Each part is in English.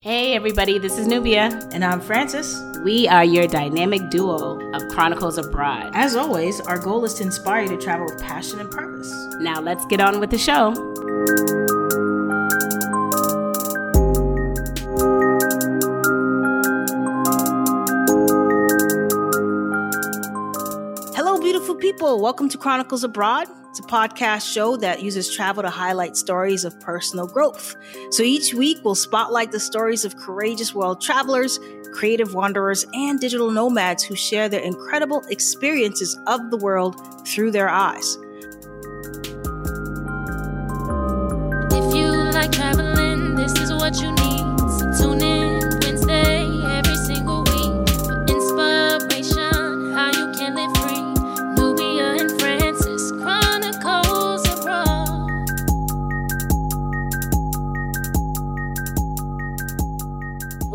Hey, everybody, this is Nubia. And I'm Francis. We are your dynamic duo of Chronicles Abroad. As always, our goal is to inspire you to travel with passion and purpose. Now, let's get on with the show. People. Welcome to Chronicles Abroad. It's a podcast show that uses travel to highlight stories of personal growth. So each week, we'll spotlight the stories of courageous world travelers, creative wanderers, and digital nomads who share their incredible experiences of the world through their eyes. If you like traveling, this is what you need.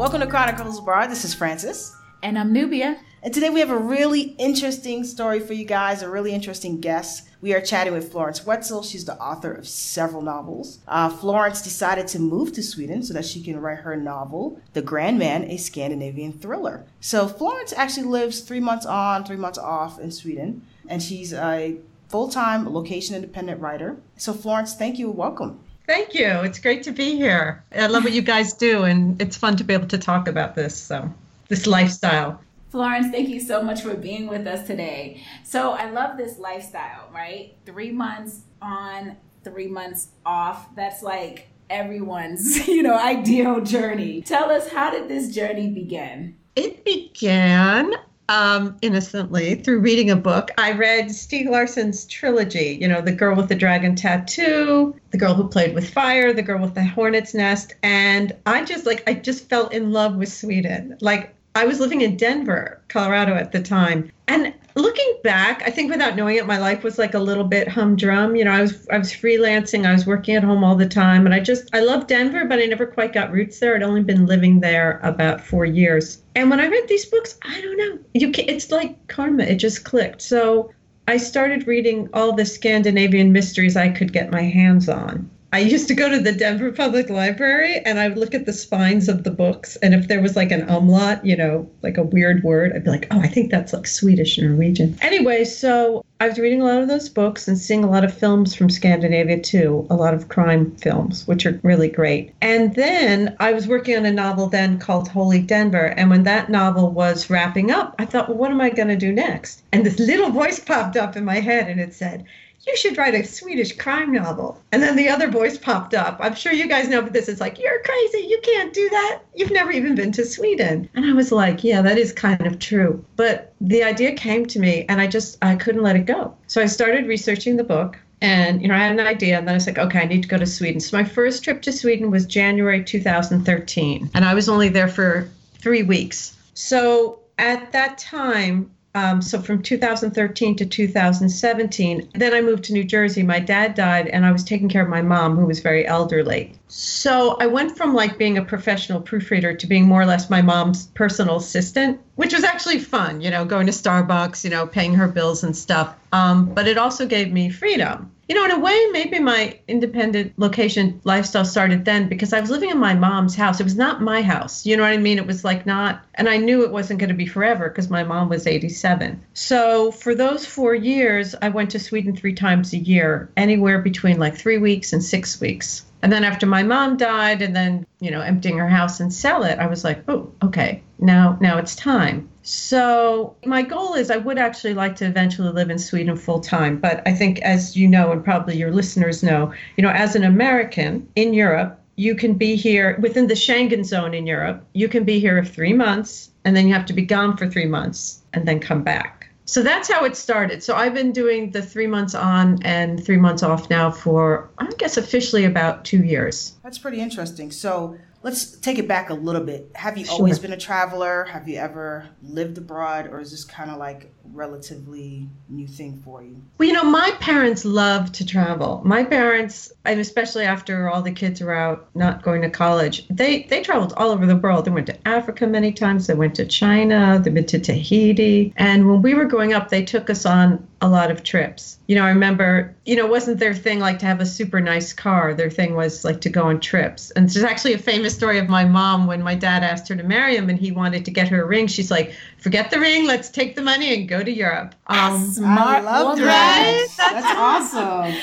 Welcome to Chronicles Abroad. This is Francis. And I'm Nubia. And today we have a really interesting story for you guys, a really interesting guest. We are chatting with Florence Wetzel. She's the author of several novels. Uh, Florence decided to move to Sweden so that she can write her novel, The Grand Man, a Scandinavian thriller. So Florence actually lives three months on, three months off in Sweden, and she's a full time location independent writer. So, Florence, thank you. Welcome. Thank you. It's great to be here. I love what you guys do, and it's fun to be able to talk about this. So, this lifestyle. Florence, thank you so much for being with us today. So, I love this lifestyle, right? Three months on, three months off. That's like everyone's, you know, ideal journey. Tell us, how did this journey begin? It began um, innocently through reading a book. I read Stieg Larsson's trilogy, you know, The Girl with the Dragon Tattoo, The Girl Who Played with Fire, The Girl with the Hornet's Nest. And I just, like, I just fell in love with Sweden. Like, I was living in Denver, Colorado at the time. And looking back, I think without knowing it, my life was like a little bit humdrum. You know, I was I was freelancing, I was working at home all the time, and I just I loved Denver, but I never quite got roots there. I'd only been living there about four years. And when I read these books, I don't know, you can, it's like karma. It just clicked. So I started reading all the Scandinavian mysteries I could get my hands on. I used to go to the Denver Public Library and I would look at the spines of the books. And if there was like an umlaut, you know, like a weird word, I'd be like, oh, I think that's like Swedish or Norwegian. Anyway, so I was reading a lot of those books and seeing a lot of films from Scandinavia too, a lot of crime films, which are really great. And then I was working on a novel then called Holy Denver. And when that novel was wrapping up, I thought, well, what am I going to do next? And this little voice popped up in my head and it said, you should write a Swedish crime novel. And then the other voice popped up. I'm sure you guys know but this. It's like, you're crazy. You can't do that. You've never even been to Sweden. And I was like, yeah, that is kind of true. But the idea came to me and I just, I couldn't let it go. So I started researching the book. And you know, I had an idea, and then I was like, okay, I need to go to Sweden. So my first trip to Sweden was January 2013, and I was only there for three weeks. So at that time, um, so from 2013 to 2017. Then I moved to New Jersey. My dad died, and I was taking care of my mom, who was very elderly. So I went from like being a professional proofreader to being more or less my mom's personal assistant, which was actually fun, you know, going to Starbucks, you know, paying her bills and stuff. Um, but it also gave me freedom. You know, in a way, maybe my independent location lifestyle started then because I was living in my mom's house. It was not my house. You know what I mean? It was like not, and I knew it wasn't going to be forever because my mom was 87. So for those four years, I went to Sweden three times a year, anywhere between like three weeks and six weeks. And then after my mom died and then, you know, emptying her house and sell it, I was like, oh, okay, now now it's time. So my goal is I would actually like to eventually live in Sweden full time. But I think as you know, and probably your listeners know, you know, as an American in Europe, you can be here within the Schengen zone in Europe. You can be here for three months and then you have to be gone for three months and then come back. So that's how it started. So I've been doing the three months on and three months off now for, I guess, officially about two years. That's pretty interesting. So let's take it back a little bit. Have you always been a traveler? Have you ever lived abroad, or is this kind of like relatively new thing for you? Well, you know, my parents love to travel. My parents, and especially after all the kids were out not going to college, they they traveled all over the world. They went to Africa many times. They went to China. they went to Tahiti. And when we were growing up, they took us on a lot of trips. You know, I remember, you know, wasn't their thing like to have a super nice car? Their thing was like to go on trips. And there's actually a famous story of my mom when my dad asked her to marry him and he wanted to get her a ring. She's like, forget the ring, let's take the money and go to Europe. Um, I love woman. that. Right? That's awesome.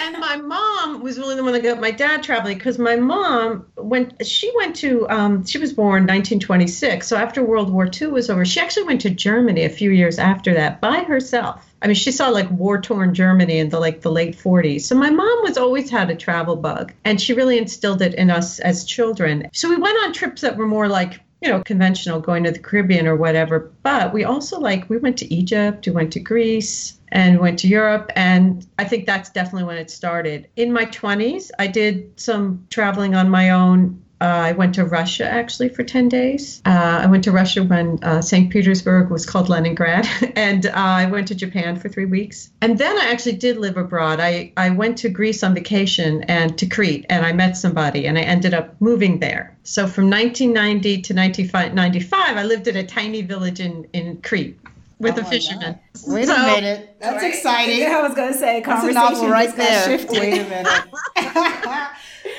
and my mom was really the one that got my dad traveling because my mom went she went to um, she was born 1926 so after world war ii was over she actually went to germany a few years after that by herself i mean she saw like war torn germany in the like the late 40s so my mom was always had a travel bug and she really instilled it in us as children so we went on trips that were more like you know, conventional going to the Caribbean or whatever. But we also like we went to Egypt, we went to Greece, and went to Europe. And I think that's definitely when it started. In my 20s, I did some traveling on my own. Uh, I went to Russia actually for 10 days. Uh, I went to Russia when uh, St. Petersburg was called Leningrad, and uh, I went to Japan for three weeks. And then I actually did live abroad. I, I went to Greece on vacation and to Crete, and I met somebody, and I ended up moving there. So from 1990 to 1995, I lived in a tiny village in, in Crete with Oh a my fisherman. Wait a minute. That's Right? exciting. I was gonna say That's a conversation novel right just there. Wait a minute.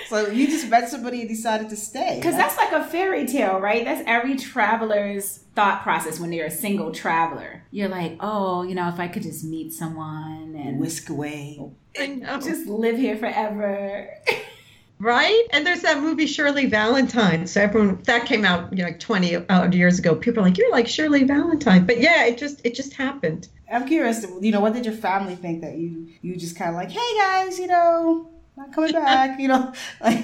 so you just met somebody and decided to stay. Because that's like a fairy tale, right? That's every traveler's thought process when they're a single traveler. You're like, oh, you know, if I could just meet someone and whisk away. I know. just live here forever. Right? And there's that movie Shirley Valentine. So everyone that came out you know, like 20 odd years ago. People are like, you're like Shirley Valentine. But yeah, it just it just happened. I'm curious. You know, what did your family think that you you just kind of like, hey guys, you know, not coming back. You know, like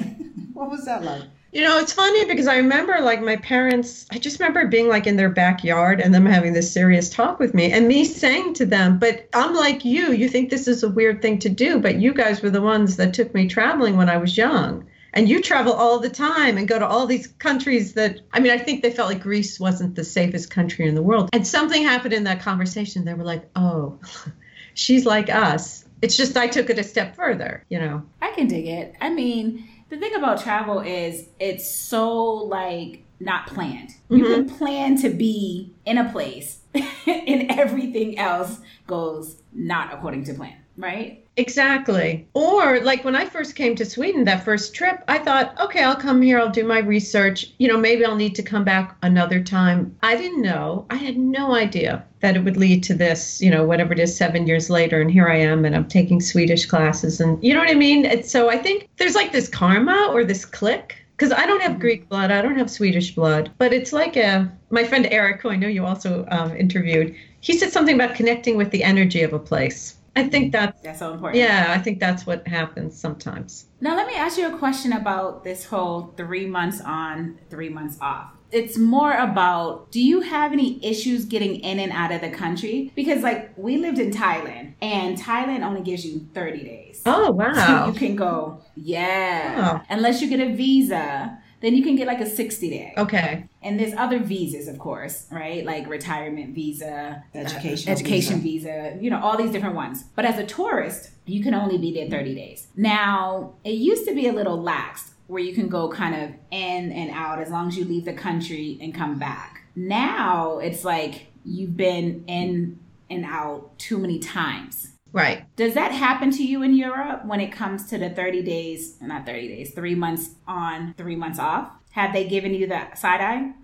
what was that like? You know, it's funny because I remember like my parents, I just remember being like in their backyard and them having this serious talk with me and me saying to them, but I'm like you, you think this is a weird thing to do, but you guys were the ones that took me traveling when I was young. And you travel all the time and go to all these countries that, I mean, I think they felt like Greece wasn't the safest country in the world. And something happened in that conversation. They were like, oh, she's like us. It's just I took it a step further, you know. I can dig it. I mean, the thing about travel is it's so like not planned. You mm-hmm. can plan to be in a place and everything else goes not according to plan, right? Exactly. Or like when I first came to Sweden, that first trip, I thought, okay, I'll come here, I'll do my research. You know, maybe I'll need to come back another time. I didn't know. I had no idea that it would lead to this, you know, whatever it is, seven years later. And here I am, and I'm taking Swedish classes. And you know what I mean? And so I think there's like this karma or this click. Because I don't have Greek blood, I don't have Swedish blood, but it's like a. My friend Eric, who I know you also um, interviewed, he said something about connecting with the energy of a place. I think that's That's so important. yeah, I think that's what happens sometimes. Now, let me ask you a question about this whole three months on, three months off. It's more about do you have any issues getting in and out of the country? Because, like, we lived in Thailand, and Thailand only gives you 30 days. Oh So wow. you can go, yeah. Wow. Unless you get a visa, then you can get like a 60 day. Okay. And there's other visas, of course, right? Like retirement visa, uh, Educational education visa. you know, all these different ones. But as a tourist, you can only be there 30 days. Now, it used to be a little lax where you can go kind of in and out as long as you leave the country and come back. Now, it's like you've been in and out too many times. Right. Does that happen to you in Europe when it comes to the 30 days, not 30 days, three months on, three months off? Have they given you the side eye?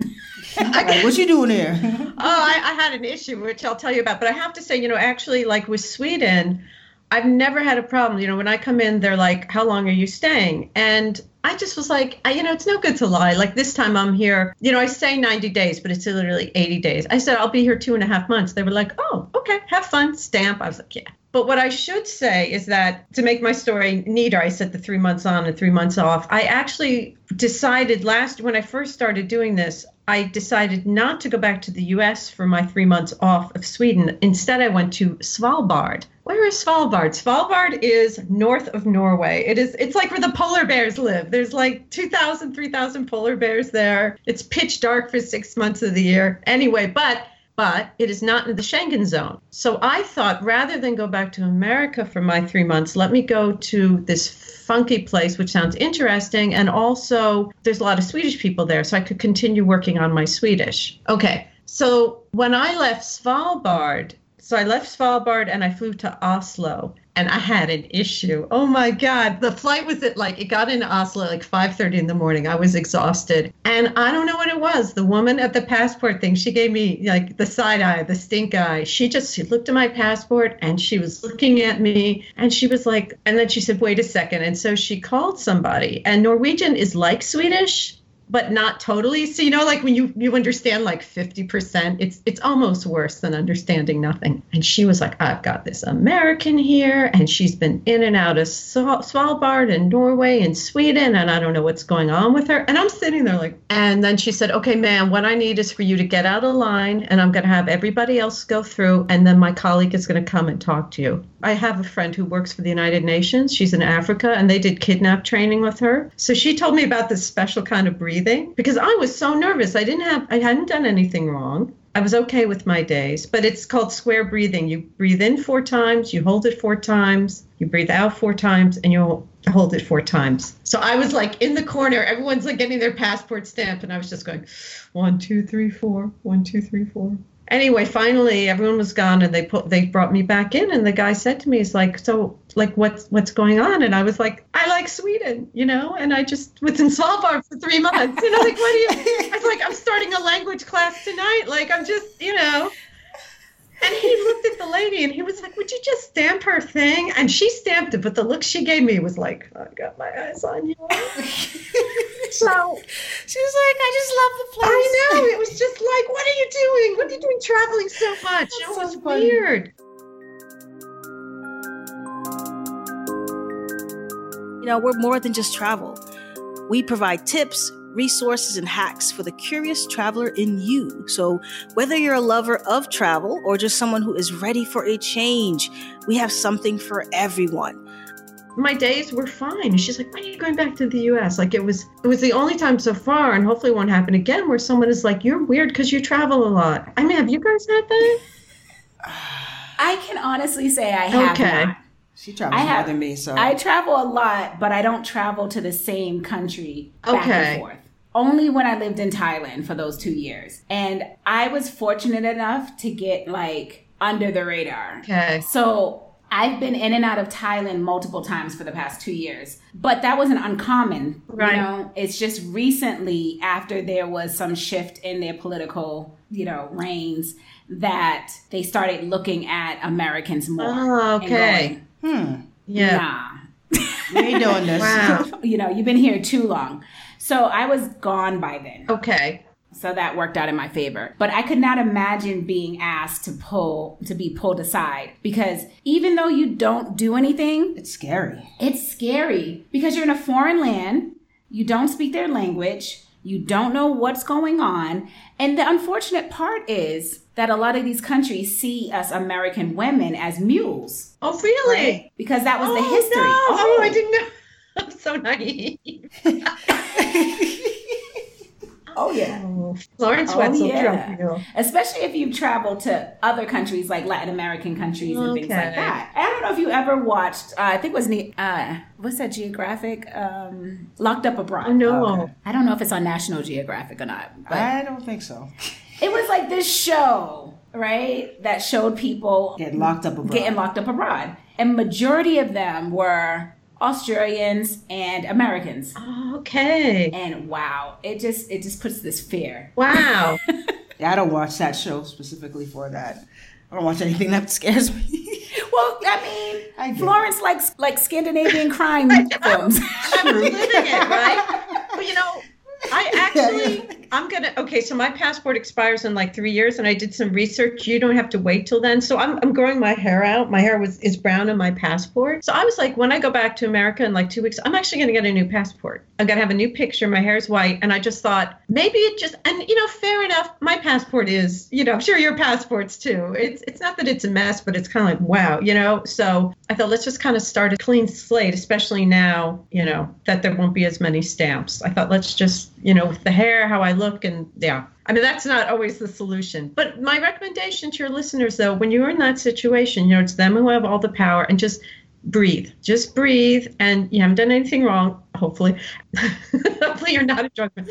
Like, what you doing there? Oh, I, I had an issue which I'll tell you about, but I have to say, you know, actually, like with Sweden, I've never had a problem. You know, when I come in, they're like, "How long are you staying?" And I just was like, I, you know, it's no good to lie. Like this time I'm here, you know, I say 90 days, but it's literally 80 days. I said, I'll be here two and a half months. They were like, oh, okay, have fun, stamp. I was like, yeah. But what I should say is that to make my story neater, I said the three months on and three months off. I actually decided last, when I first started doing this, I decided not to go back to the US for my three months off of Sweden. Instead, I went to Svalbard. Where is Svalbard? Svalbard is north of Norway. It is it's like where the polar bears live. There's like 2,000, 3,000 polar bears there. It's pitch dark for 6 months of the year. Anyway, but but it is not in the Schengen zone. So I thought rather than go back to America for my 3 months, let me go to this funky place which sounds interesting and also there's a lot of Swedish people there so I could continue working on my Swedish. Okay. So when I left Svalbard, So I left Svalbard and I flew to Oslo and I had an issue. Oh my God. The flight was at like, it got into Oslo like 5.30 in the morning. I was exhausted. And I don't know what it was. The woman at the passport thing, she gave me like the side eye, the stink eye. She just she looked at my passport and she was looking at me and she was like, and then she said, wait a second. And so she called somebody. And Norwegian is like Swedish but not totally. So you know, like when you you understand like fifty percent, it's it's almost worse than understanding nothing. And she was like, I've got this American here, and she's been in and out of Svalbard and Norway and Sweden, and I don't know what's going on with her. And I'm sitting there like, and then she said, Okay, ma'am, what I need is for you to get out of line, and I'm going to have everybody else go through, and then my colleague is going to come and talk to you. I have a friend who works for the United Nations. She's in Africa, and they did kidnap training with her. So she told me about this special kind of breathing because I was so nervous. I didn't have, I hadn't done anything wrong. I was okay with my days, but it's called square breathing. You breathe in four times, you hold it four times, you breathe out four times, and you hold it four times. So I was like in the corner, everyone's like getting their passport stamped, and I was just going one, two, three, four, one, two, three, four anyway, finally everyone was gone and they put they brought me back in and the guy said to me, he's like, So like what's what's going on? And I was like, I like Sweden, you know, and I just was in Svalbard for three months. You know, like what do you I was like, I'm starting a language class tonight. Like I'm just, you know. And he looked at the lady and he was like, Would you just stamp her thing? And she stamped it, but the look she gave me was like, I got my eyes on you. so she was like, I just love the place. I know. It was just like, What are you doing? What are you doing traveling so much? That's it was weird. You know, we're more than just travel. We provide tips, resources, and hacks for the curious traveler in you. So, whether you're a lover of travel or just someone who is ready for a change, we have something for everyone. My days were fine. She's like, "When are you going back to the U.S.?" Like it was, it was the only time so far, and hopefully won't happen again, where someone is like, "You're weird because you travel a lot." I mean, have you guys had that? I can honestly say I have okay. not. She travels have, more than me, so I travel a lot, but I don't travel to the same country back okay. and forth only when I lived in Thailand for those two years. And I was fortunate enough to get like under the radar. Okay. So I've been in and out of Thailand multiple times for the past two years, but that wasn't uncommon. Right. You know, it's just recently after there was some shift in their political, you know, reigns that they started looking at Americans more. Oh, okay. Going, hmm. Yeah. Nah. you ain't doing this. Wow. you know, you've been here too long. So I was gone by then. Okay. So that worked out in my favor. But I could not imagine being asked to pull, to be pulled aside because even though you don't do anything, it's scary. It's scary because you're in a foreign land, you don't speak their language, you don't know what's going on. And the unfortunate part is that a lot of these countries see us American women as mules. Oh, really? Right? Because that was oh, the history. No. Oh, oh, I didn't know. I'm so naive. oh yeah, Florence oh, Wetzel yeah. Especially if you've traveled to other countries like Latin American countries and okay. things like that. I don't know if you ever watched. Uh, I think it was uh, what's that Geographic? Um, Locked Up Abroad. Oh, no, okay. I don't know if it's on National Geographic or not. I don't think so. It was like this show right that showed people getting locked up abroad. getting locked up abroad and majority of them were Australians and Americans. okay. And wow, it just it just puts this fear. Wow. yeah, I don't watch that show specifically for that. I don't watch anything that scares me. well, I mean, I Florence likes like Scandinavian crime films. I'm living it, right? But you know, I actually, I'm gonna. Okay, so my passport expires in like three years, and I did some research. You don't have to wait till then. So I'm, I'm growing my hair out. My hair was is brown in my passport. So I was like, when I go back to America in like two weeks, I'm actually gonna get a new passport. I'm gonna have a new picture. My hair is white, and I just thought maybe it just and you know, fair enough. My passport is, you know, I'm sure your passports too. It's it's not that it's a mess, but it's kind of like wow, you know. So I thought let's just kind of start a clean slate, especially now, you know, that there won't be as many stamps. I thought let's just you know, with the hair, how I look, and yeah. I mean, that's not always the solution. But my recommendation to your listeners, though, when you're in that situation, you know, it's them who have all the power, and just breathe. Just breathe, and you haven't done anything wrong. Hopefully, hopefully you're not a drug.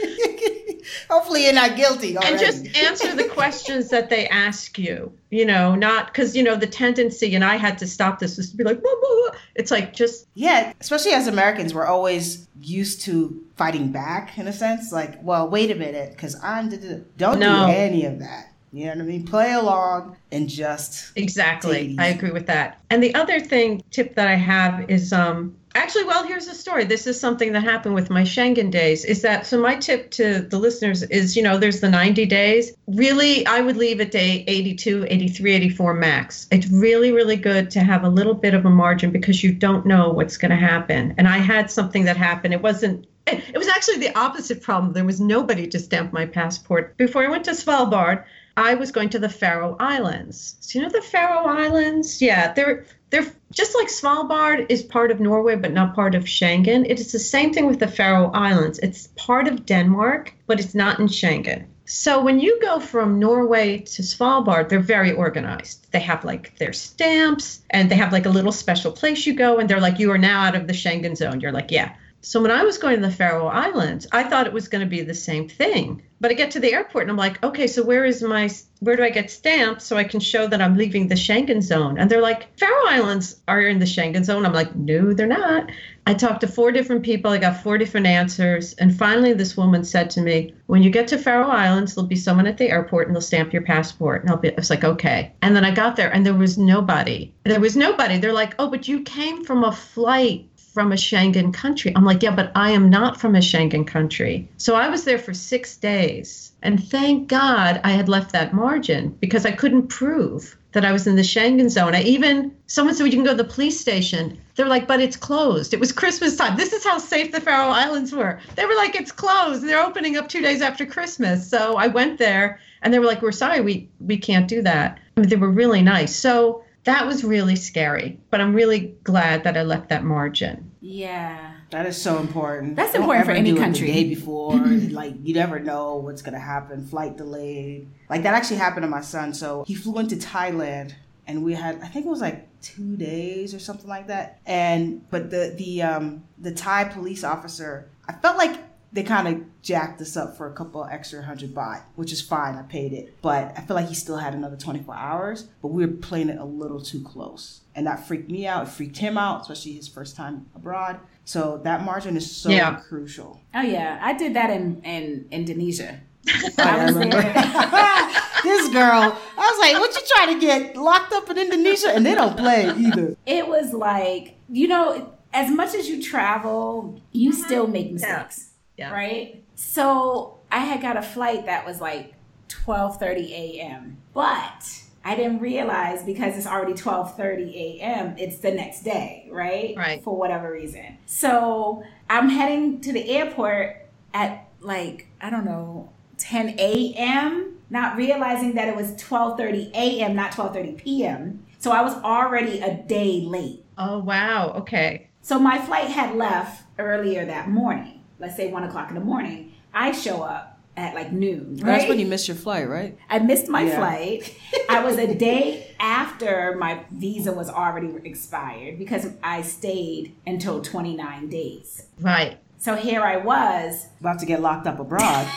Hopefully, you're not guilty. and just answer the questions that they ask you you know not because you know the tendency and i had to stop this is to be like blah, blah, blah. it's like just Yeah, especially as Americans, we're always used to fighting back in a sense. Like, well, wait a minute, because I'm don't No. do any of that. You know what I mean? Play along and just exactly. i agree with that. And the other thing tip that i have is um actually well here's the story. This is something that happened with my schengen days is that so my tip to the listeners is you know there's the 90 days. Really i would leave at day 82 83 84 max. It's really really good to have a little bit of a margin because you don't know what's going to happen. And i had something that happened. It wasn't it it was actually the opposite problem. There was nobody to stamp my passport. Before i went to svalbard I was going to the Faroe Islands. So you know the Faroe Islands? Yeah, they're they're just like Svalbard is part of Norway but not part of Schengen. It is the same thing with the Faroe Islands. It's part of Denmark, but it's not in Schengen. So when you go from Norway to Svalbard, they're very organized. They have like their stamps and they have like a little special place you go and they're like you are now out of the Schengen zone. You're like, yeah. So when I was going to the Faroe Islands, I thought it was going to be the same thing. But I get to the airport and I'm like, okay, so where is my where do I get stamped so I can show that I'm leaving the Schengen zone? And they're like, Faroe Islands are in the Schengen zone. I'm like, no, they're not. I talked to four different people. I got four different answers. And finally, this woman said to me, when you get to Faroe Islands, there'll be someone at the airport and they'll stamp your passport. And I'll be, I was like, okay. And then I got there and there was nobody. There was nobody. They're like, oh, but you came from a flight from a Schengen country. I'm like, yeah, but I am not from a Schengen country. So I was there for six days. And thank God I had left that margin because I couldn't prove that I was in the Schengen zone. I even, someone said, well, you can go to the police station. They're like, but it's closed. It was Christmas time. This is how safe the Faroe Islands were. They were like, it's closed. They're opening up two days after Christmas. So I went there and they were like, we're sorry, we, we can't do that. I mean, they were really nice. So that was really scary, but I'm really glad that I left that margin. Yeah. That is so important. That's Don't important for any do it country. The day before, like you never know what's gonna happen. Flight delayed. Like that actually happened to my son. So he flew into Thailand, and we had I think it was like two days or something like that. And but the the um the Thai police officer, I felt like they kind of jacked us up for a couple extra hundred baht, which is fine. I paid it, but I feel like he still had another 24 hours. But we were playing it a little too close, and that freaked me out. It freaked him out, especially his first time abroad. So that margin is so Yeah. crucial. Oh yeah, I did that in in Indonesia. I I was remember. there. this girl, I was like, "What you trying to get locked up in Indonesia?" And they don't play either. It was like you know, as much as you travel, you mm-hmm. still make mistakes, Yeah. Right? So I had got a flight that was like twelve thirty a.m., but I didn't realize because it's already twelve thirty a.m. It's the next day, right? Right. For whatever reason. So I'm heading to the airport at like I don't know 10 a.m. Not realizing that it was 12:30 a.m. not 12:30 p.m. So I was already a day late. Oh, wow. Okay. So my flight had left earlier that morning. Let's say one o'clock in the morning. I show up at like noon. Right? That's when you miss your flight, right? I missed my Yeah. flight. I was a day after my visa was already expired because I stayed until 29 days. Right. So here I was. About to get locked up abroad.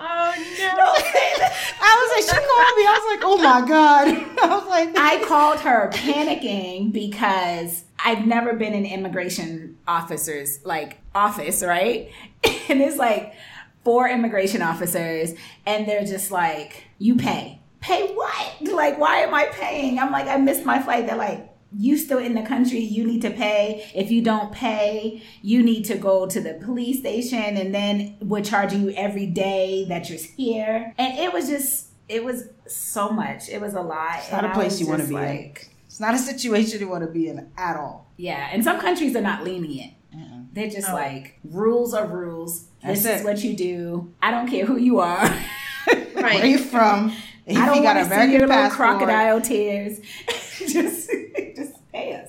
Oh, no. I was like, she called me. I was like, oh my god. I was like, I called her panicking because I've never been in immigration officers like office, right? And it's like four immigration officers, and they're just like, "You pay, pay what? Like, why am I paying?" I'm like, "I missed my flight." They're like. You still in the country, you need to pay. If you don't pay, you need to go to the police station and then we're charging you every day that you're here. And it was just it was so much. It was a lot. It's not and a place you want to be like, It's not a situation you want to be in at all. Yeah, and some countries are not lenient. They're just Oh. like rules are rules. This That's is it. what you do. I don't care who you are. right. Where Right. you from? If I don't you got want an to see your little passport, crocodile tears. just, just pay us.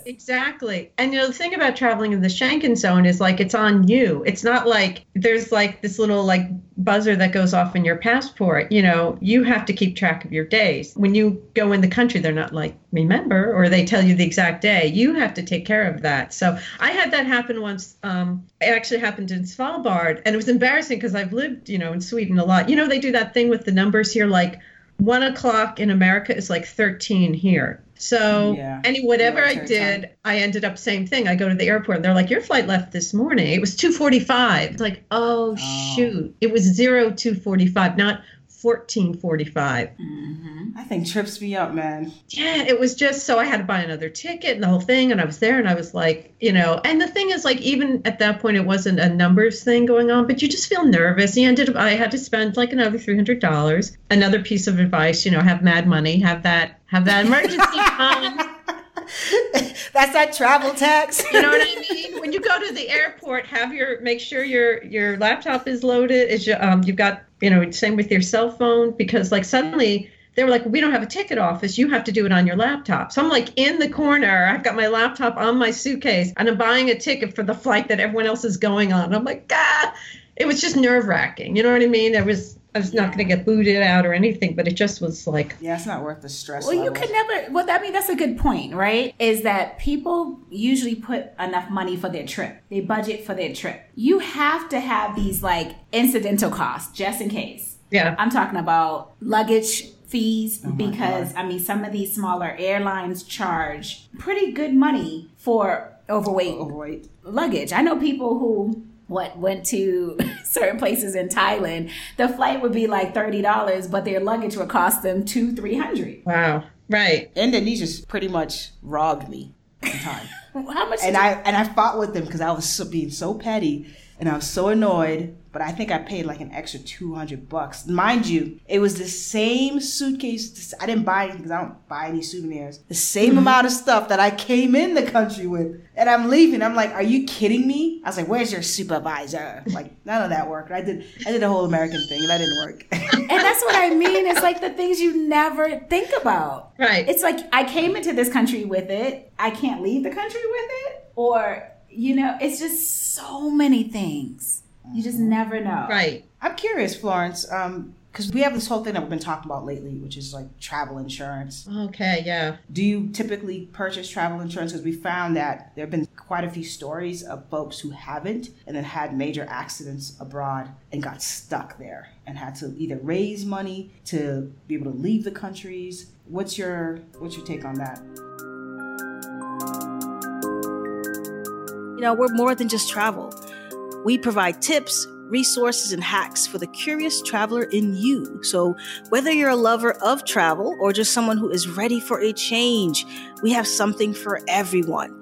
Exactly. And you know, the thing about traveling in the Schengen zone is like it's on you. It's not like there's like this little like buzzer that goes off in your passport. You know, you have to keep track of your days. When you go in the country, they're not like, remember, or they tell you the exact day. You have to take care of that. So I had that happen once. Um, it actually happened in Svalbard. And it was embarrassing because I've lived, you know, in Sweden a lot. You know, they do that thing with the numbers here, like one o'clock in America is like 13 here. So Yeah. any whatever I did, time. I ended up same thing. I go to the airport and they're like, Your flight left this morning. It was 245. It's like, oh, Oh. shoot. It was zero two forty five, not 1445. Mm-hmm. I think trips me up, man. Yeah, it was just so I had to buy another ticket and the whole thing. And I was there and I was like, you know, and the thing is, like, even at that point, it wasn't a numbers thing going on, but you just feel nervous. You ended up, I had to spend like another $300. Another piece of advice, you know, have mad money, have that, have that emergency fund. That's that travel tax. You know what I mean? When you go to the airport, have your make sure your your laptop is loaded. Is your um you've got you know same with your cell phone because like suddenly they were like we don't have a ticket office. You have to do it on your laptop. So I'm like in the corner. I've got my laptop on my suitcase and I'm buying a ticket for the flight that everyone else is going on. I'm like ah, it was just nerve wracking. You know what I mean? It was I was not going to get booted out or anything, but it just was like yeah, it's not worth the stress. Well, you could never. Well, I mean, that's a good point, right? Is that people usually put enough money for their trip. They budget for their trip. You have to have these like incidental costs just in case. yeah. I'm talking about luggage fees Oh because I mean, some of these smaller airlines charge pretty good money for overweight overweight. luggage. I know people who what went to certain places in Thailand. The flight would be like thirty dollars, but their luggage would cost them two, three hundred. Wow. Right. Indonesia's pretty much robbed me one time. How much? and I and I fought with them because I was so, being so petty and I was so annoyed. But I think I paid like an extra two hundred bucks. Mind you, it was the same suitcase. I didn't buy anything because I don't buy any souvenirs. The same mm-hmm. amount of stuff that I came in the country with, and I'm leaving. I'm like, "Are you kidding me?" I was like, "Where's your supervisor?" Like none of that worked. I did I did a whole American thing, and that didn't work. and that's what I mean. It's like the things you never think about. Right. It's like I came into this country with it. I can't leave the country with it. Or, you know, it's just so many things. You just mm-hmm. never know. Right. I'm curious, Florence, um, because we have this whole thing that we've been talking about lately, which is like travel insurance. Okay. Yeah. Do you typically purchase travel insurance? Because we found that there have been quite a few stories of folks who haven't and then had major accidents abroad and got stuck there and had to either raise money to be able to leave the countries. What's your what's your take on that? You know, we're more than just travel. We provide tips, resources, and hacks for the curious traveler in you. So, whether you're a lover of travel or just someone who is ready for a change, we have something for everyone.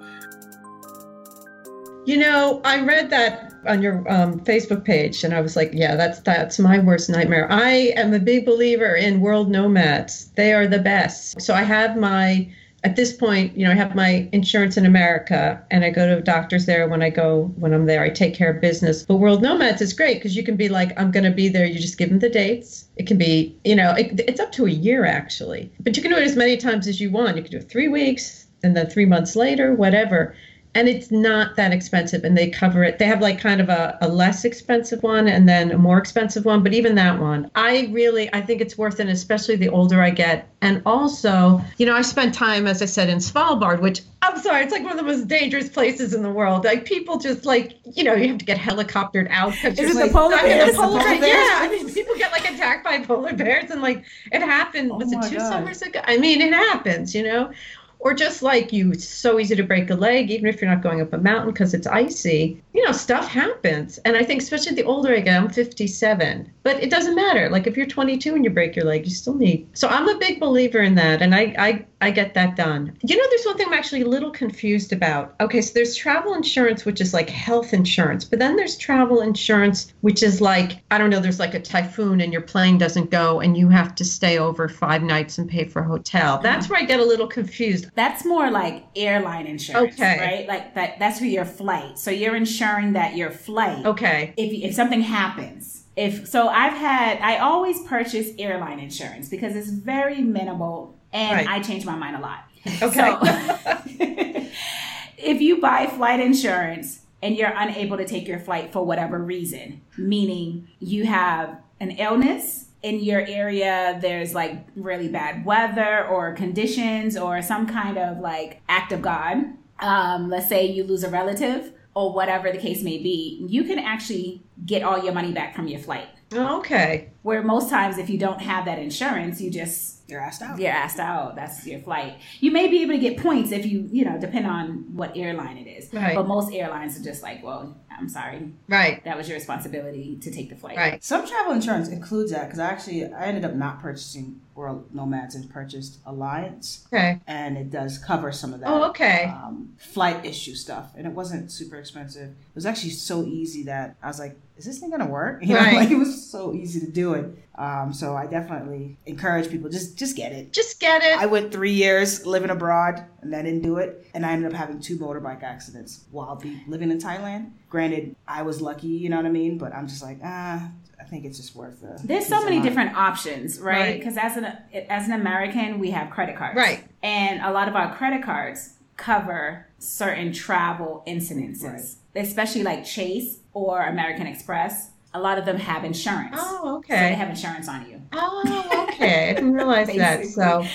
You know, I read that on your um, Facebook page, and I was like, "Yeah, that's that's my worst nightmare." I am a big believer in world nomads. They are the best. So I have my at this point, you know, I have my insurance in America, and I go to doctors there when I go when I'm there. I take care of business. But world nomads is great because you can be like, "I'm going to be there." You just give them the dates. It can be, you know, it, it's up to a year actually, but you can do it as many times as you want. You can do it three weeks, and then three months later, whatever and it's not that expensive and they cover it. They have like kind of a, a less expensive one and then a more expensive one but even that one i really i think it's worth it especially the older i get. And also you know i spent time as i said in svalbard which i'm sorry it's like one of the most dangerous places in the world. Like people just like you know you have to get helicoptered out because Is it the polar I mean, bears? the polar bear- yeah i mean people get like attacked by polar bears and like it happened oh was Oh my it two God. summers ago? I mean it happens you know or just like you it's so easy to break a leg even if you're not going up a mountain because it's icy you know stuff happens. And i think especially the older i get i'm 57 but it doesn't matter like if you're 22 and you break your leg you still need so i'm a big believer in that and i i, I get that done you know there's one thing i'm actually a little confused about okay so there's travel insurance which is like health insurance but then there's travel insurance which is like i don't know there's like a typhoon and your plane doesn't go and you have to stay over five nights and pay for a hotel mm-hmm. that's where i get a little confused That's more like airline insurance, Okay. right? Like that. That's for your flight. So you're insuring that your flight. okay If if something happens, if so, I've had. I always purchase airline insurance because it's very minimal, and Right. I change my mind a lot. Okay. So, if you buy flight insurance and you're unable to take your flight for whatever reason, meaning you have an illness in your area, there's like really bad weather or conditions or some kind of like act of God. Um, let's say you lose a relative or whatever the case may be, you can actually get all your money back from your flight. Okay. Where most times, if you don't have that insurance, you just You're asked out. you're asked out. That's your flight. You may be able to get points if you, you know, depend on what airline it is. Right. But most airlines are just like, well, I'm sorry, Right. that was your responsibility to take the flight. Right. Some travel insurance includes that because I actually I ended up not purchasing World Nomads and purchased Allianz, Okay. and it does cover some of that. Oh, okay. Um, flight issue stuff, and it wasn't super expensive. It was actually so easy that I was like, "Is this thing gonna work?" You know, Right. like it was so easy to do it. Um, so I definitely encourage people just just get it. Just get it. I went three years living abroad and I didn't do it. And I ended up having two motorbike accidents while be living in Thailand. Granted, I was lucky, you know what I mean? But I'm just like, ah, I think it's just worth the. There's so many mind. different options, right? Right. Because as an as an American, we have credit cards, Right. And a lot of our credit cards cover certain travel incidences, especially like Chase or American Express. A lot of them have insurance, Oh, okay. so they have insurance on you. Oh, okay. I didn't realize that. So,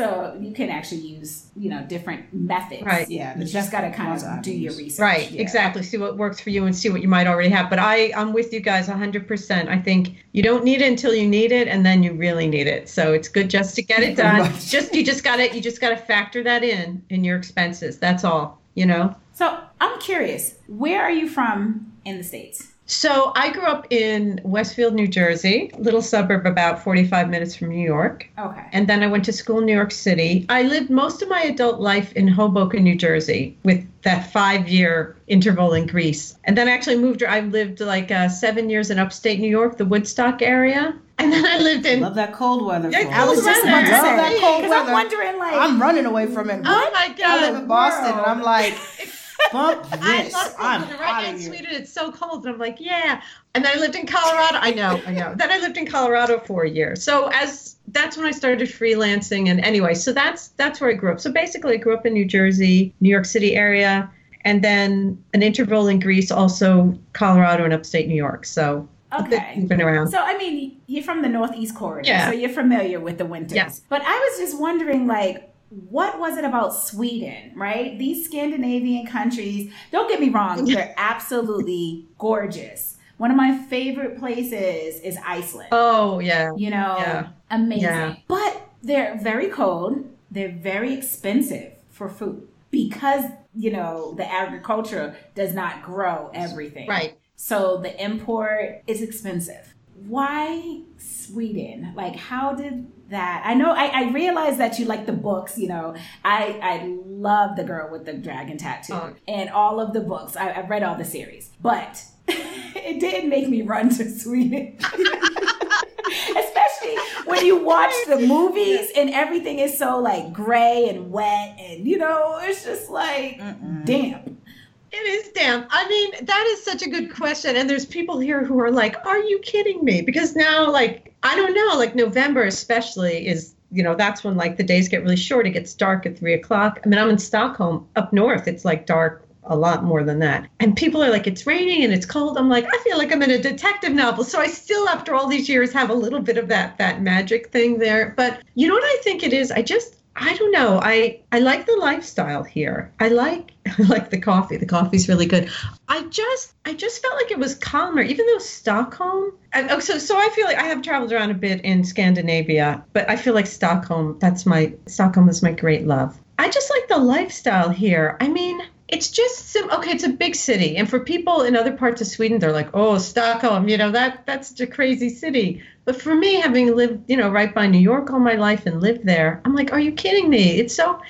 So you can actually use, you know, different methods. Right. Yeah, You just got to kind of of do your research. right, Yeah. exactly. See what works for you and see what you might already have. But I, I'm with you guys 100%. I think you don't need it until you need it, and then you really need it. So it's good just to get it done. much. just you just got to you just got to factor that in in your expenses. That's all. You know. So I'm curious, where are you from in the States? So I grew up in Westfield, New Jersey, little suburb about 45 minutes from New York. Okay. And then I went to school in New York City. I lived most of my adult life in Hoboken, New Jersey, with that five year interval in Greece. And then I actually moved, I lived like uh, seven years in upstate New York, the Woodstock area. And then I lived in. Love that cold weather. Yeah, folks. I was just about to say, that cold Because I'm weather. wondering, like, I'm running away from it. Oh my God. I live in Boston, and I'm like, bump I this. love I'm Sweden. out Right of in. Sweden, it's so cold. And I'm like, yeah. And then I lived in Colorado. I know, I know. then I lived in Colorado for a year. So as that's when I started freelancing. And anyway, so that's that's where I grew up. So basically, I grew up in New Jersey, New York City area, and then an interval in Greece, also Colorado and upstate New York. So a bit Okay. moving around. So I mean, you're from the Northeast corridor, Yeah. so you're familiar with the winters. Yes. But I was just wondering, like, what was it about Sweden, right? These Scandinavian countries. Don't get me wrong; they're absolutely gorgeous. One of my favorite places is Iceland. Oh yeah. you know, Yeah. amazing. Yeah. But they're very cold. They're very expensive for food because you know the agriculture does not grow everything. Right. So the import is expensive. Why Sweden? Like, how did that? I know I, I realized that you like the books. You know, I I love the girl with the dragon tattoo Oh. and all of the books. I, I read all the series, but it didn't make me run to Sweden. Especially when you watch the movies and everything is so like gray and wet, and you know, it's just like damn. It is damn. I mean, that is such a good question. And there's people here who are like, are you kidding me? Because now, like, I don't know, like November especially is, you know, that's when like the days get really short. It gets dark at three o'clock. I mean, I'm in Stockholm up north. It's like dark a lot more than that. And people are like, it's raining and it's cold. I'm like, I feel like I'm in a detective novel. So I still, after all these years, have a little bit of that that magic thing there. But you know what I think it is? I just I don't know. I I like the lifestyle here. I like I like the coffee. The coffee's really good. I just I just felt like it was calmer, even though Stockholm. Oh, so so I feel like I have traveled around a bit in Scandinavia, but I feel like Stockholm. That's my Stockholm is my great love. I just like the lifestyle here. I mean, it's just okay. It's a big city, and for people in other parts of Sweden, they're like, "Oh, Stockholm, you know that that's such a crazy city." But for me, having lived, you know, right by New York all my life and lived there, I'm like, "Are you kidding me?" It's so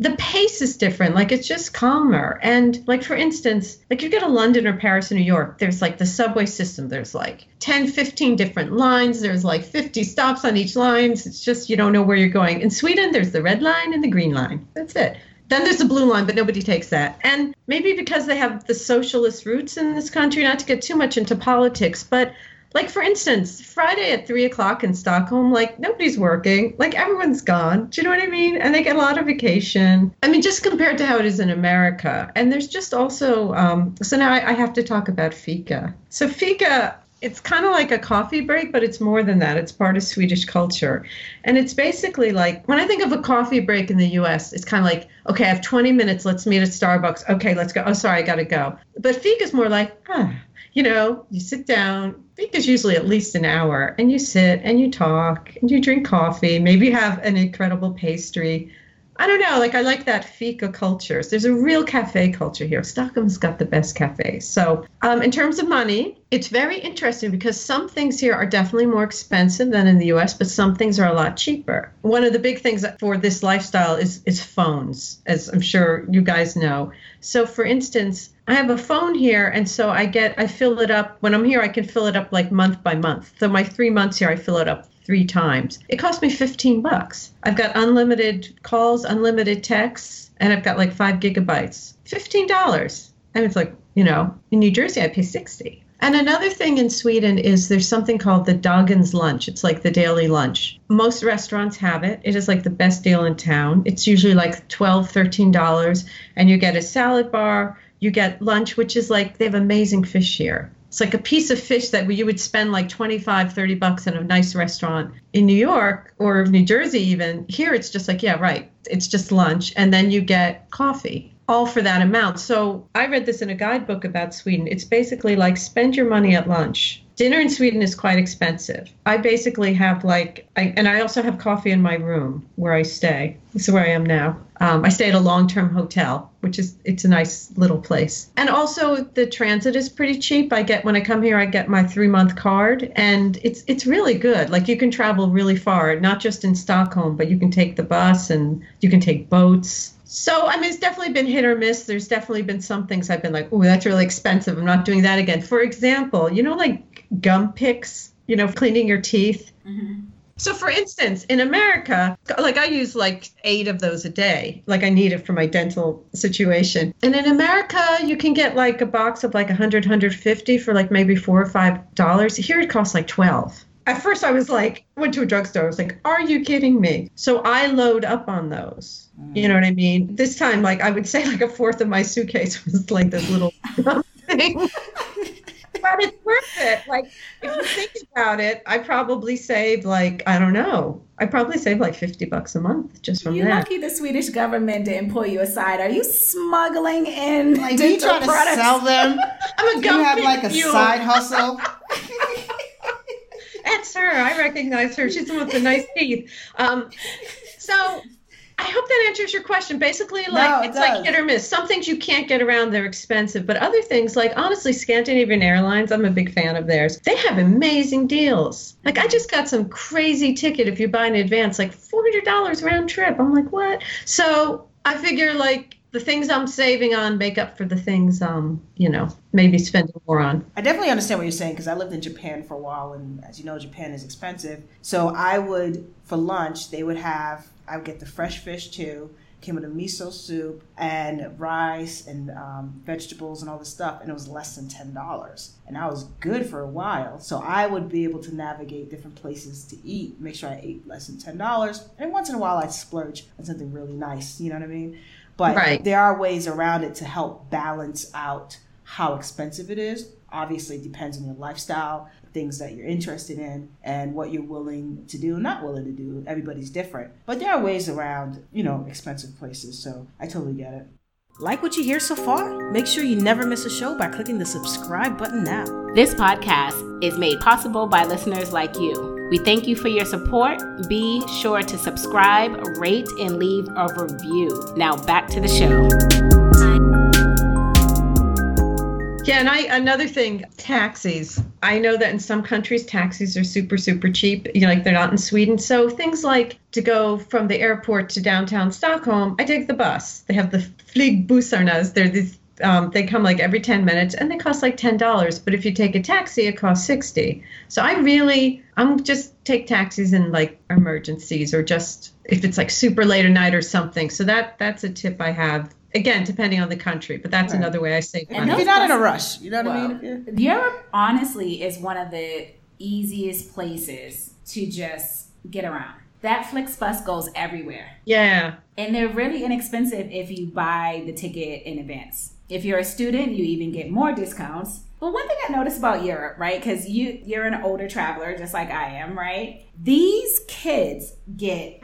the pace is different. Like it's just calmer. And like for instance, like you go to London or Paris or New York, there's like the subway system. There's like 10, 15 different lines. There's like 50 stops on each line. It's just you don't know where you're going. In Sweden, there's the red line and the green line. That's it. Then there's the blue line, but nobody takes that. And maybe because they have the socialist roots in this country, not to get too much into politics, but Like for instance, Friday at three o'clock in Stockholm, like nobody's working, like everyone's gone. Do you know what I mean? And they get a lot of vacation. I mean, just compared to how it is in America. And there's just also, um, so now I, I have to talk about fika. So fika it's kind of like a coffee break, but it's more than that. It's part of Swedish culture. And it's basically like when I think of a coffee break in the US, it's kind of like, okay, I have 20 minutes. Let's meet at Starbucks. Okay, let's go. Oh, sorry, I got to go. But fika is more like, ah, you know, you sit down. Fika is usually at least an hour, and you sit and you talk and you drink coffee. Maybe you have an incredible pastry I don't know. Like I like that fika culture. There's a real cafe culture here. Stockholm's got the best cafes. So um, in terms of money, it's very interesting because some things here are definitely more expensive than in the U.S., but some things are a lot cheaper. One of the big things for this lifestyle is is phones, as I'm sure you guys know. So for instance. I have a phone here, and so I get I fill it up when I'm here. I can fill it up like month by month. So my three months here, I fill it up three times. It cost me 15 bucks. I've got unlimited calls, unlimited texts, and I've got like five gigabytes. $15. And it's like, you know, in New Jersey, I pay 60. And another thing in Sweden is there's something called the Dagens lunch. It's like the daily lunch. Most restaurants have it. It is like the best deal in town. It's usually like $12, $13, and you get a salad bar. You get lunch, which is like they have amazing fish here. It's like a piece of fish that you would spend like 25, 30 bucks in a nice restaurant in New York or New Jersey, even. Here, it's just like, yeah, right. It's just lunch. And then you get coffee, all for that amount. So I read this in a guidebook about Sweden. It's basically like spend your money at lunch dinner in Sweden is quite expensive. I basically have like, I, and I also have coffee in my room where I stay. This is where I am now. Um, I stay at a long-term hotel, which is it's a nice little place. And also the transit is pretty cheap. I get when I come here, I get my three-month card, and it's it's really good. Like you can travel really far, not just in Stockholm, but you can take the bus and you can take boats. So I mean, it's definitely been hit or miss. There's definitely been some things I've been like, oh, that's really expensive. I'm not doing that again. For example, you know, like gum picks, you know, cleaning your teeth. Mm-hmm. So, for instance, in America, like I use like eight of those a day, like I need it for my dental situation. And in America, you can get like a box of like 100, 150 for like maybe four or five dollars. Here it costs like 12. At first, I was like, went to a drugstore. I was like, are you kidding me? So I load up on those. You know what I mean? This time, like I would say, like a fourth of my suitcase was like this little thing but it's worth it. Like if you think about it, I probably saved like I don't know. I probably saved like fifty bucks a month just from you that. You're lucky the Swedish government didn't pull you aside. Are you smuggling in? Like, you trying products? to sell them? I'm a Do you have like a mule. side hustle? That's her. I recognize her. She's the one with the nice teeth. Um, so I hope that answers your question. Basically, like No, it it's like hit or miss. Some things you can't get around; they're expensive. But other things, like honestly, Scandinavian Airlines, I'm a big fan of theirs. They have amazing deals. Like I just got some crazy ticket if you buy in advance, like four hundred dollars round trip. I'm like, what? So I figure like the things I'm saving on make up for the things um you know maybe spending more on. I definitely understand what you're saying because I lived in Japan for a while, and as you know, Japan is expensive. So I would, for lunch, they would have, I would get the fresh fish too, came with a miso soup and rice and um, vegetables and all this stuff, and it was less than ten dollars, and I was good for a while. So I would be able to navigate different places to eat, make sure I ate less than ten dollars, and once in a while I'd splurge on something really nice. You know what I mean? But Right. there are ways around it to help balance out how expensive it is. Obviously, it depends on your lifestyle, things that you're interested in, and what you're willing to do not willing to do. Everybody's different. But there are ways around, you know, expensive places. So I totally get it. Like what you hear so far? Make sure you never miss a show by clicking the subscribe button now. This podcast is made possible by listeners like you. We thank you for your support. Be sure to subscribe, rate, and leave a review. Now back to the show. Yeah, and I another thing, taxis. I know that in some countries taxis are super super cheap. You know, like they're not in Sweden. So things like to go from the airport to downtown Stockholm, I take the bus. They have the flygbussarnas. They're these. Um, they come like every 10 minutes and they cost like $10 but if you take a taxi it costs 60 so i really i'm just take taxis in like emergencies or just if it's like super late at night or something so that that's a tip i have again depending on the country but that's Right. another way i save And money you're not in a rush, you know what I mean? If you're- Europe honestly is one of the easiest places to just get around. That Flixbus goes everywhere. Yeah. And they're really inexpensive if you buy the ticket in advance. If you're a student, you even get more discounts. But one thing I noticed about Europe, right? Because you you're an older traveler, just like I am, right? These kids get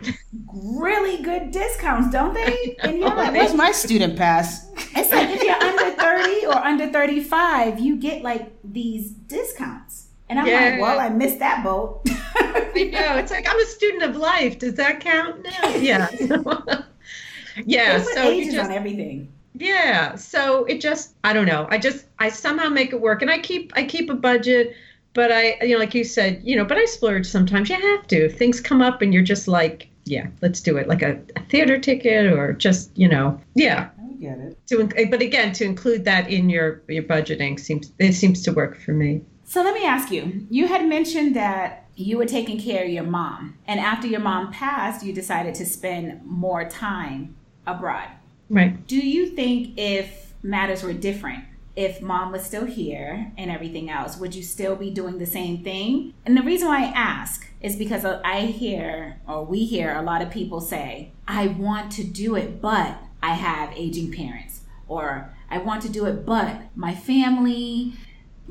really good discounts, don't they? And you're like, Where's my student pass? it's like if you're under 30 or under 35, you get like these discounts. And I'm Yeah. like, well, I missed that boat. I know. It's like I'm a student of life. Does that count? No. Yeah. yeah. They put So you ages just on everything. Yeah. So it just I don't know. I just I somehow make it work, and I keep I keep a budget. But I, you know, like you said, you know, but I splurge sometimes. You have to. Things come up, and you're just like, yeah, let's do it. Like a, a theater ticket, or just, you know, yeah. I get it. To, but again, to include that in your your budgeting seems it seems to work for me. So let me ask you you had mentioned that you were taking care of your mom. And after your mom passed, you decided to spend more time abroad. Right. Do you think if matters were different, if mom was still here and everything else, would you still be doing the same thing? And the reason why I ask is because I hear, or we hear, a lot of people say, I want to do it, but I have aging parents. Or I want to do it, but my family,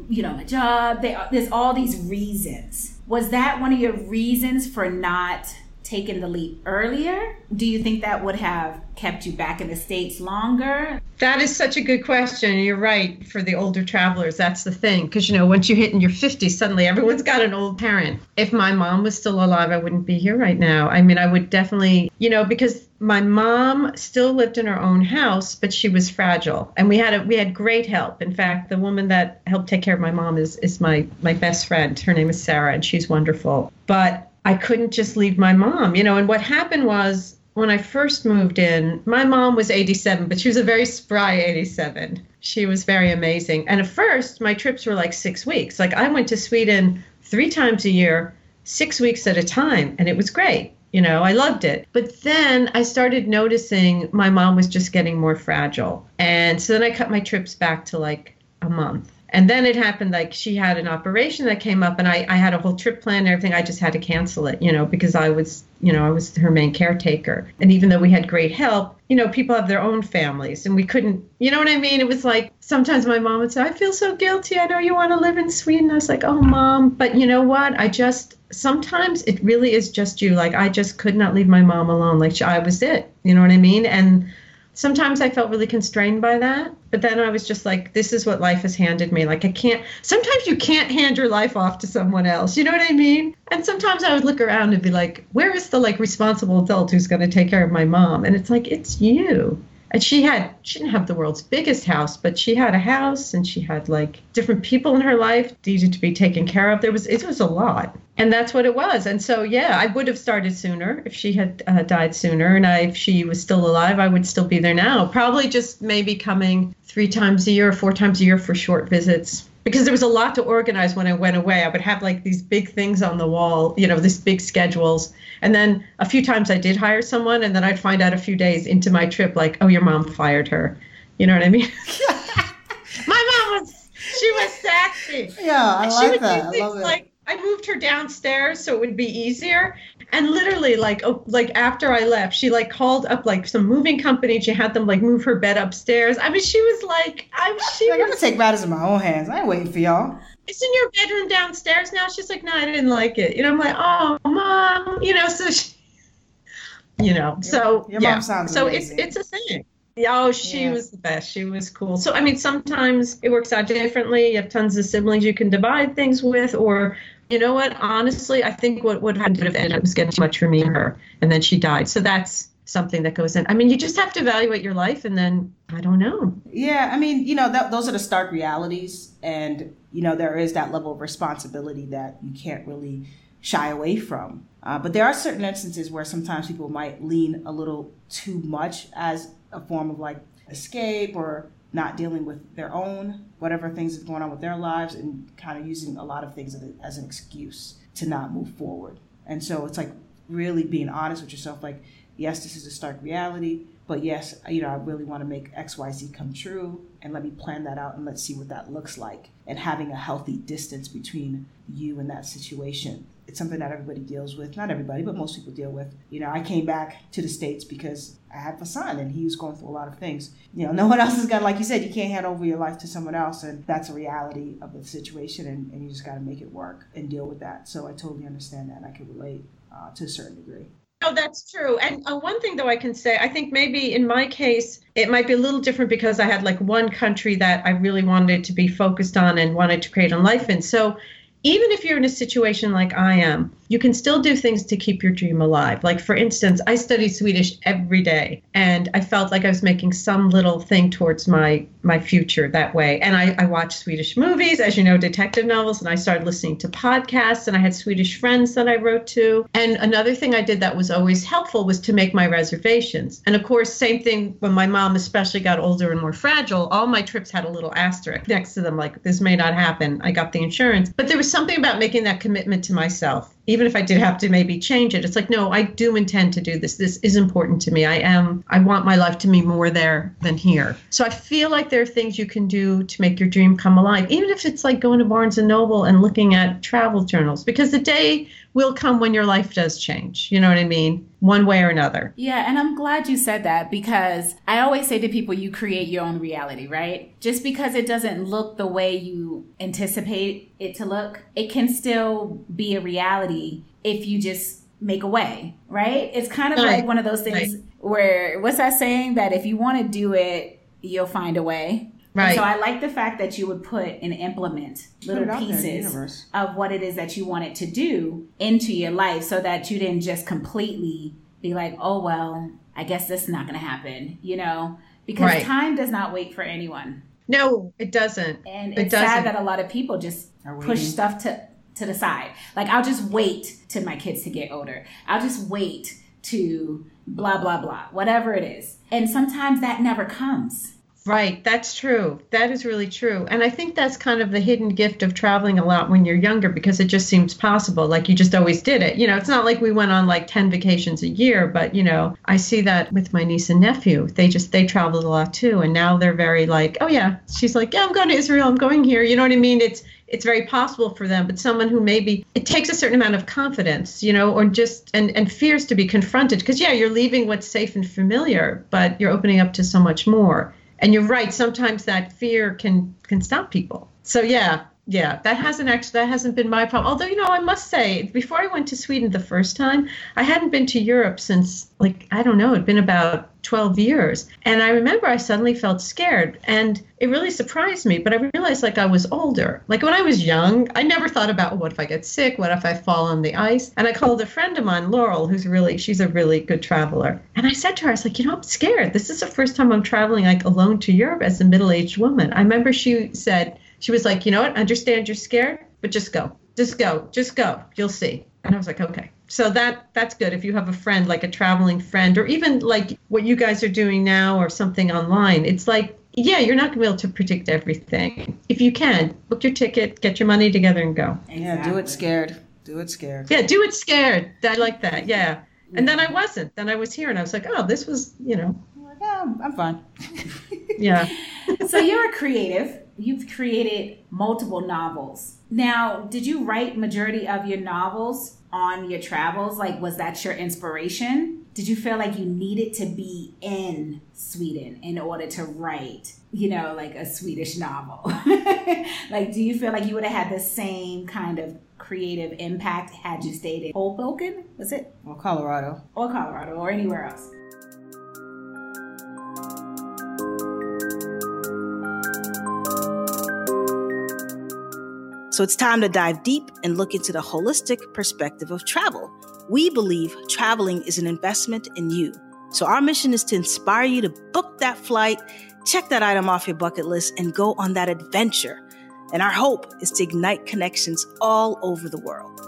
you know, my job, they, there's all these reasons. Was that one of your reasons for not taking the leap earlier? Do you think that would have kept you back in the States longer? That is such a good question. You're right. For the older travelers, that's the thing. Because, you know, once you hit in your 50s, suddenly everyone's got an old parent. If my mom was still alive, I wouldn't be here right now. I mean, I would definitely, you know, because my mom still lived in her own house, but she was fragile. And we had a, we had great help. In fact, the woman that helped take care of my mom is, is my, my best friend. Her name is Sarah, and she's wonderful. But I couldn't just leave my mom, you know, and what happened was when I first moved in, my mom was 87, but she was a very spry 87. She was very amazing. And at first, my trips were like six weeks. Like I went to Sweden three times a year, six weeks at a time, and it was great. You know, I loved it. But then I started noticing my mom was just getting more fragile. And so then I cut my trips back to like a month. And then it happened like she had an operation that came up, and I, I had a whole trip plan and everything. I just had to cancel it, you know, because I was, you know, I was her main caretaker. And even though we had great help, you know, people have their own families, and we couldn't, you know what I mean? It was like sometimes my mom would say, I feel so guilty. I know you want to live in Sweden. I was like, oh, mom. But you know what? I just, sometimes it really is just you. Like, I just could not leave my mom alone. Like, I was it. You know what I mean? And, sometimes I felt really constrained by that. But then I was just like, this is what life has handed me. Like, I can't, sometimes you can't hand your life off to someone else. You know what I mean? And sometimes I would look around and be like, where is the like responsible adult who's going to take care of my mom? And it's like, it's you. And she had, she didn't have the world's biggest house, but she had a house and she had like different people in her life needed to be taken care of. There was, it was a lot. And that's what it was. And so, yeah, I would have started sooner if she had uh, died sooner. And I, if she was still alive, I would still be there now. Probably just maybe coming three times a year or four times a year for short visits. Because there was a lot to organize when I went away. I would have like these big things on the wall, you know, these big schedules. And then a few times I did hire someone, and then I'd find out a few days into my trip, like, oh, your mom fired her. You know what I mean? my mom was, she was sassy. Yeah, I like that. I love it. Like I moved her downstairs so it would be easier. And literally, like, oh, like after I left, she like called up like some moving company. She had them like move her bed upstairs. I mean, she was like, I'm she Like, I'm gonna take matters in my own hands. I ain't waiting for y'all. It's in your bedroom downstairs now? She's like, no, I didn't like it. You know, I'm like, oh, mom. You know, so she, you know, so Your yeah. so amazing. it's it's a thing. Yeah, Oh, she Yes. was the best. She was cool. So I mean, sometimes it works out differently. You have tons of siblings you can divide things with, or you know what? Honestly, I think what would have ended up was getting too much for me and her, and then she died. So that's something that goes in. I mean, you just have to evaluate your life, and then I don't know. Yeah, I mean, you know, that, those are the stark realities, and you know, there is that level of responsibility that you can't really shy away from. Uh, but there are certain instances where sometimes people might lean a little too much as a form of like escape or not dealing with their own whatever things is going on with their lives and kind of using a lot of things as, an excuse to not move forward. And so it's like really being honest with yourself, like, yes, this is a stark reality, But yes, you know, I really want to make XYZ come true and let me plan that out and let's see what that looks like. And having a healthy distance between you and that situation. It's something that everybody deals with. Not everybody, but most people deal with. You know, I came back to the States because I have a son and he was going through a lot of things. You know, no one else is gonna like you said, you can't hand over your life to someone else and that's a reality of the situation and, and you just gotta make it work and deal with that. So I totally understand that I can relate uh, to a certain degree. Oh, that's true. And uh, one thing, though, I can say, I think maybe in my case, it might be a little different because I had like one country that I really wanted to be focused on and wanted to create a life in. So even if you're in a situation like I am, you can still do things to keep your dream alive. Like, for instance, I studied Swedish every day, and I felt like I was making some little thing towards my my future that way. And I, I watched Swedish movies, as you know, detective novels, and I started listening to podcasts, and I had Swedish friends that I wrote to. And another thing I did that was always helpful was to make my reservations. And of course, same thing when my mom especially got older and more fragile, all my trips had a little asterisk next to them, like, this may not happen. I got the insurance. But there was something about making that commitment to myself even if I did have to maybe change it, it's like, no, I do intend to do this. This is important to me. I am, I want my life to be more there than here. So I feel like there are things you can do to make your dream come alive, even if it's like going to Barnes and Noble and looking at travel journals, because the day will come when your life does change. You know what I mean? One way or another. Yeah, and I'm glad you said that because I always say to people, you create your own reality, right? Just because it doesn't look the way you anticipate it to look, it can still be a reality if you just make a way, right? It's kind of Right. like one of those things Right. where, what's that saying? That if you want to do it, you'll find a way. And Right. so I like the fact that you would put and implement little it out there the pieces of what it is that you wanted to do into your life so that you didn't just completely be like, oh, well, I guess this is not going to happen, you know? Because Right. time does not wait for anyone. No, it doesn't. And it's sad doesn't. that a lot of people just push stuff to, to the side. Like, I'll just wait till my kids to get older. I'll just wait to blah, blah, blah, whatever it is. And sometimes that never comes. Right, that's true. That is really true. And I think that's kind of the hidden gift of traveling a lot when you're younger because it just seems possible. Like you just always did it. You know, it's not like we went on like 10 vacations a year, but you know, I see that with my niece and nephew. They just they traveled a lot too and now they're very like, "Oh yeah." She's like, "Yeah, I'm going to Israel. I'm going here." You know what I mean? It's it's very possible for them, but someone who maybe it takes a certain amount of confidence, you know, or just and and fears to be confronted because yeah, you're leaving what's safe and familiar, but you're opening up to so much more. And you're right. Sometimes that fear can can stop people. So yeah, yeah, that hasn't actually that hasn't been my problem. Although you know, I must say, before I went to Sweden the first time, I hadn't been to Europe since like I don't know, it'd been about 12 years. And I remember I suddenly felt scared, and it really surprised me. But I realized like I was older. Like when I was young, I never thought about what if I get sick, what if I fall on the ice. And I called a friend of mine, Laurel, who's really she's a really good traveler. And I said to her, I was like, you know, I'm scared. This is the first time I'm traveling like alone to Europe as a middle-aged woman. I remember she said she was like, you know what? I understand you're scared, but just go. Just go. Just go. You'll see. And I was like, okay. So that that's good if you have a friend like a traveling friend or even like what you guys are doing now or something online. It's like yeah, you're not going to be able to predict everything. If you can, book your ticket, get your money together and go. Yeah, do it scared. Do it scared. Yeah, do it scared. I like that. Yeah. And then I wasn't. Then I was here and I was like, oh, this was, you know, I'm like, I'm- I'm fine. yeah. so you're a creative. You've created multiple novels. Now, did you write majority of your novels on your travels? Like, was that your inspiration? Did you feel like you needed to be in Sweden in order to write, you know, like a Swedish novel? like, do you feel like you would have had the same kind of creative impact had you stayed in Hoboken? Was it? Or Colorado. Or Colorado or anywhere else? So it's time to dive deep and look into the holistic perspective of travel. We believe traveling is an investment in you. So our mission is to inspire you to book that flight, check that item off your bucket list, and go on that adventure. And our hope is to ignite connections all over the world.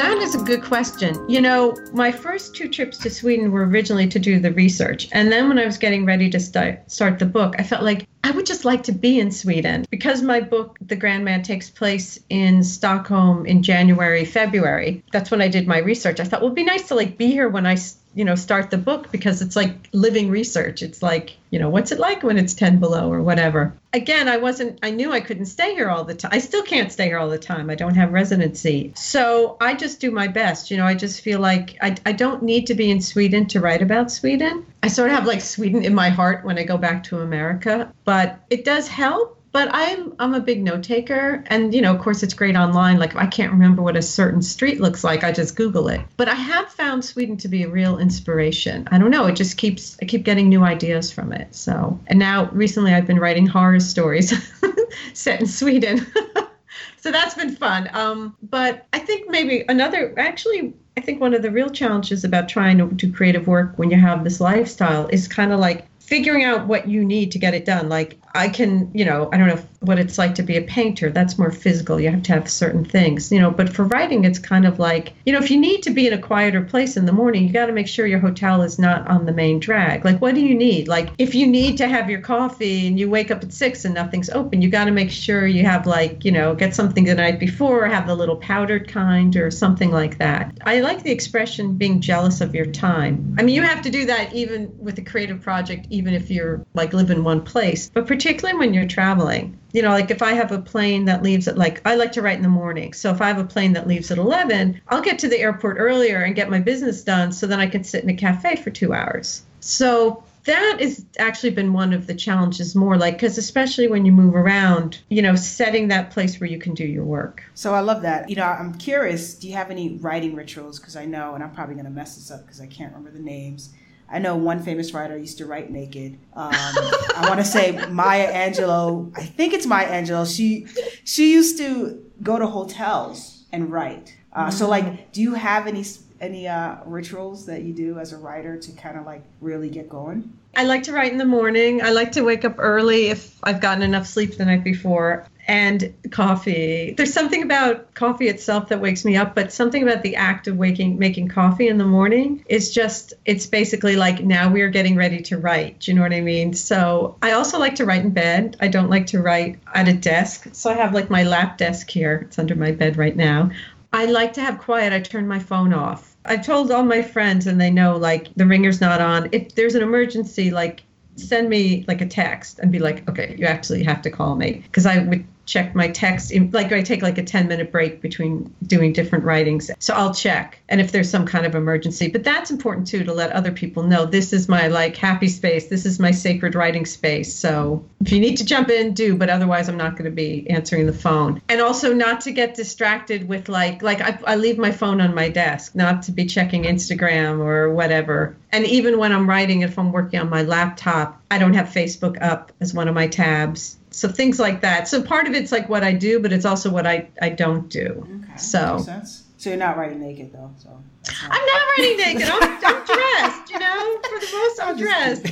That is a good question. You know, my first two trips to Sweden were originally to do the research. And then when I was getting ready to start, start the book, I felt like I would just like to be in Sweden. Because my book, The Grand Man, takes place in Stockholm in January, February. That's when I did my research. I thought, well, it'd be nice to like be here when I you know, start the book because it's like living research. It's like, you know, what's it like when it's 10 below or whatever. Again, I wasn't, I knew I couldn't stay here all the time. I still can't stay here all the time. I don't have residency. So I just do my best. You know, I just feel like I, I don't need to be in Sweden to write about Sweden. I sort of have like Sweden in my heart when I go back to America, but it does help but I'm I'm a big note taker, and you know, of course, it's great online. Like if I can't remember what a certain street looks like, I just Google it. But I have found Sweden to be a real inspiration. I don't know, it just keeps I keep getting new ideas from it. So, and now recently I've been writing horror stories set in Sweden. so that's been fun. Um, but I think maybe another actually I think one of the real challenges about trying to do creative work when you have this lifestyle is kind of like figuring out what you need to get it done. Like I can, you know, I don't know what it's like to be a painter. That's more physical. You have to have certain things, you know, but for writing, it's kind of like, you know, if you need to be in a quieter place in the morning, you got to make sure your hotel is not on the main drag. Like, what do you need? Like, if you need to have your coffee and you wake up at six and nothing's open, you got to make sure you have, like, you know, get something the night before, have the little powdered kind or something like that. I like the expression being jealous of your time. I mean, you have to do that even with a creative project, even if you're like live in one place, but particularly when you're traveling. You know, like if I have a plane that leaves at like, I like to write in the morning. So if I have a plane that leaves at 11, I'll get to the airport earlier and get my business done so then I can sit in a cafe for two hours. So that has actually been one of the challenges more like because especially when you move around you know setting that place where you can do your work So I love that. You know, I'm curious. Do you have any writing rituals? Because I know, and I'm probably going to mess this up because I can't remember the names. I know one famous writer used to write naked. Um, I want to say Maya Angelou. I think it's Maya Angelou. She she used to go to hotels and write. Uh, So, like, do you have any any uh, rituals that you do as a writer to kind of like really get going? I like to write in the morning. I like to wake up early if I've gotten enough sleep the night before. And coffee. There's something about coffee itself that wakes me up, but something about the act of waking, making coffee in the morning is just, it's basically like now we are getting ready to write. Do you know what I mean? So I also like to write in bed. I don't like to write at a desk. So I have like my lap desk here. It's under my bed right now. I like to have quiet. I turn my phone off. I've told all my friends, and they know like the ringer's not on. If there's an emergency, like send me like a text and be like, okay, you actually have to call me because I would check my text like I take like a 10 minute break between doing different writings. So I'll check and if there's some kind of emergency. But that's important too to let other people know this is my like happy space. This is my sacred writing space. So if you need to jump in, do, but otherwise I'm not going to be answering the phone. And also not to get distracted with like like I, I leave my phone on my desk, not to be checking Instagram or whatever. And even when I'm writing, if I'm working on my laptop, I don't have Facebook up as one of my tabs. So things like that. So part of it's like what I do, but it's also what I, I don't do. Okay, So makes sense. So you're not writing naked though. So not- I'm not writing naked. I'm, I'm dressed, you know, for the most I'm dressed.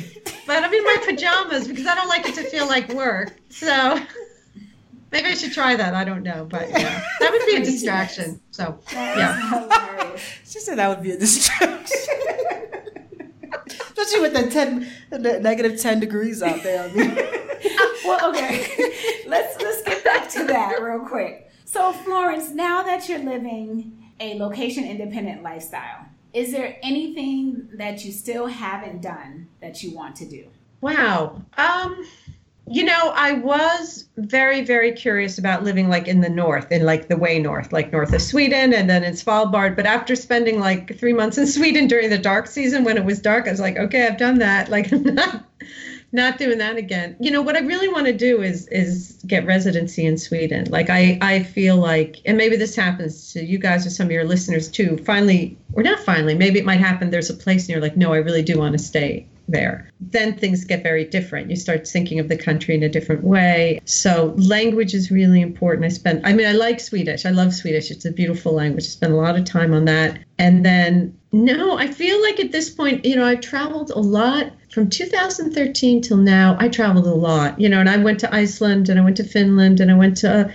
But I'm in my pajamas because I don't like it to feel like work. So maybe I should try that. I don't know. But yeah, that would be a distraction. So yeah. She said that would be a distraction. Especially with the ten, the negative ten degrees out there. I mean, well, okay. let's let's get back to that real quick. So, Florence, now that you're living a location independent lifestyle, is there anything that you still haven't done that you want to do? Wow. Um, you know, I was very, very curious about living like in the north, in like the way north, like north of Sweden and then in Svalbard. But after spending like three months in Sweden during the dark season when it was dark, I was like, okay, I've done that. Like I'm not not doing that again. You know, what I really want to do is is get residency in Sweden. Like I I feel like and maybe this happens to you guys or some of your listeners too. Finally, or not finally, maybe it might happen there's a place and you're like, no, I really do want to stay there. Then things get very different. You start thinking of the country in a different way. So language is really important. I spent I mean I like Swedish. I love Swedish. It's a beautiful language. I spent a lot of time on that. And then no, I feel like at this point, you know, I've traveled a lot from 2013 till now. I traveled a lot, you know, and I went to Iceland and I went to Finland and I went to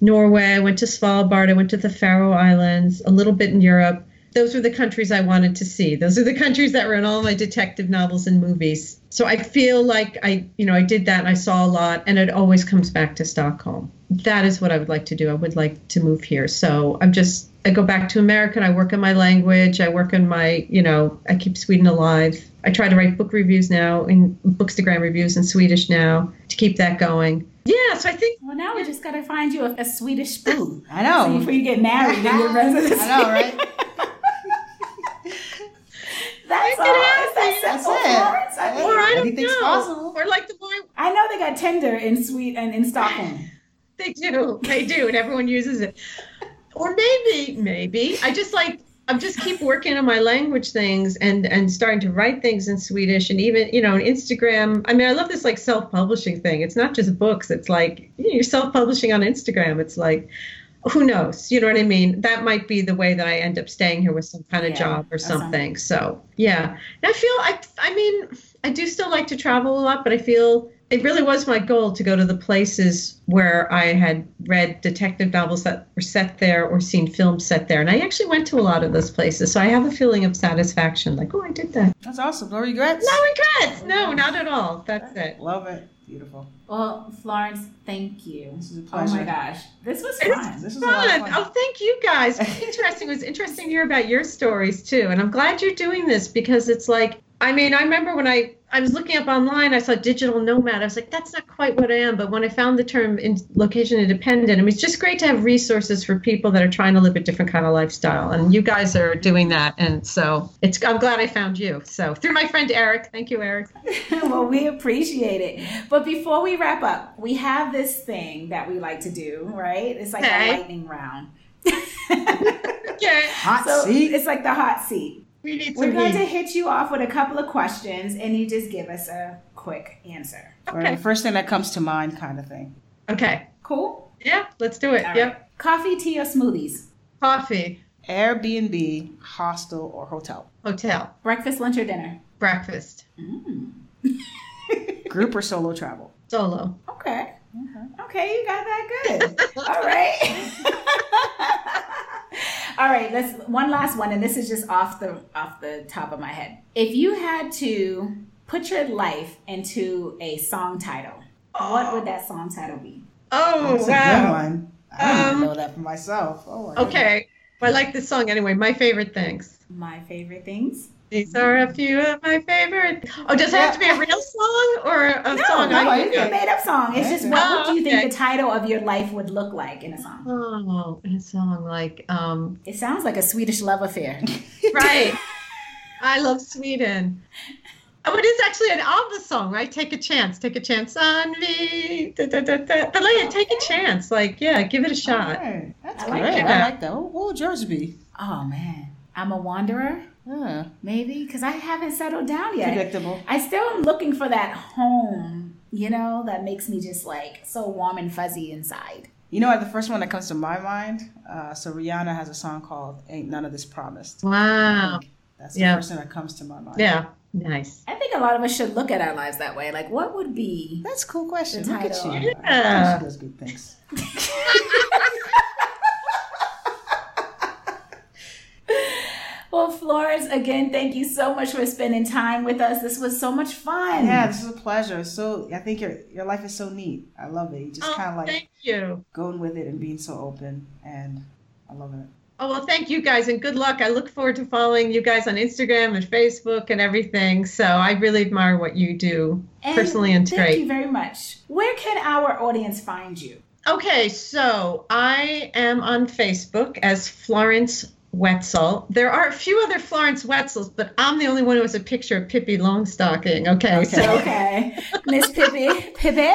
Norway, I went to Svalbard, I went to the Faroe Islands, a little bit in Europe. Those were the countries I wanted to see. Those are the countries that were in all my detective novels and movies. So I feel like I, you know, I did that and I saw a lot and it always comes back to Stockholm. That is what I would like to do. I would like to move here. So I'm just I go back to America and I work on my language. I work on my, you know, I keep Sweden alive. I try to write book reviews now and Bookstagram reviews in Swedish now to keep that going. Yeah, so I think Well, now we just gotta find you a, a Swedish boo. I know. So before you get married in your residency. I know, right? That's all. it Is that That's simple, it. Florence? I, mean, or I don't Anything's know. possible. Or like the boy I know they got Tinder in Sweden in Stockholm. They do. They do, and everyone uses it. Or maybe, maybe I just like I'm just keep working on my language things and and starting to write things in Swedish and even you know on Instagram. I mean, I love this like self-publishing thing. It's not just books. It's like you know, you're self-publishing on Instagram. It's like who knows? You know what I mean? That might be the way that I end up staying here with some kind of Yeah, job or something. So yeah, and I feel I I mean I do still like to travel a lot, but I feel it really was my goal to go to the places where I had read detective novels that were set there or seen films set there. And I actually went to a lot of those places. So I have a feeling of satisfaction like, oh, I did that. That's awesome. No regrets. No regrets. No, not at all. That's it. Love it. Beautiful. Well, Florence, thank you. This is a Oh my gosh, this was It's fun. This is a lot of Fun. fun. Oh, thank you guys. Interesting. It was interesting to hear about your stories too. And I'm glad you're doing this because it's like, I mean, I remember when I, I was looking up online, I saw digital nomad. I was like, that's not quite what I am. But when I found the term in location independent, I mean, it's just great to have resources for people that are trying to live a different kind of lifestyle. And you guys are doing that. And so it's, I'm glad I found you. So through my friend Eric. Thank you, Eric. well, we appreciate it. But before we wrap up, we have this thing that we like to do, right? It's like Okay. a lightning round. Okay. Hot so seat. it's like the hot seat. We need We're some going to hit you off with a couple of questions, and you just give us a quick answer. Or the first thing that comes to mind, kind of thing. Okay. Cool. Yeah, let's do it. All Yep. right. Coffee, tea, or smoothies? Coffee, Airbnb, hostel, or hotel. hotel, Breakfast, lunch, or dinner? breakfast, mm. Group or solo travel. solo. Okay. Uh-huh. Okay, you got that good. All right. All right, let's one last one and this is just off the off the top of my head. If you had to put your life into a song title, what would that song title be? Oh, That's a wow. good one. I don't Um, know that for myself. Oh, my goodness. Okay. I like this song anyway. My favorite things. My favorite things. These are a few of my favorite. Oh, does it have to be a real song or a No, song no, I it's a make? made up song. It's just what, Oh, what do you think okay. the title of your life would look like in a song? Oh, in a song like um It sounds like a Swedish love affair. right. I love Sweden. Oh, it is actually an ABBA song, right? Take a chance, take a chance on me. Da, da, da, da. But like, take a chance, like, yeah, give it a shot. Hey, that's I like that. I like that. What, what would yours be? Oh man, I'm a wanderer. Yeah, Maybe because I haven't settled down yet. predictable. I still am looking for that home, you know, that makes me just like so warm and fuzzy inside. You know what? The first one that comes to my mind. Uh, so Rihanna has a song called "Ain't None of This Promised." Wow. That's the Yeah. first thing that comes to my mind. Yeah, nice. I think a lot of us should look at our lives that way. Like, what would be? That's a cool question. The Look at you. Yeah. She does good things. Well, Florence, again, thank you so much for spending time with us. This was so much fun. Yeah, this is a pleasure. So I think your your life is so neat. I love it. You just Oh, kind of like thank you. going with it and being so open, and I love it. Oh, well, thank you guys and good luck. I look forward to following you guys on Instagram and Facebook and everything. So I really admire what you do And personally, and thank great. you very much. Where can our audience find you? Okay, so I am on Facebook as Florence Wetzel. There are a few other Florence Wetzels, but I'm the only one who has a picture of Pippi Longstocking. Okay, so Okay, Miss Pippi, Pippi.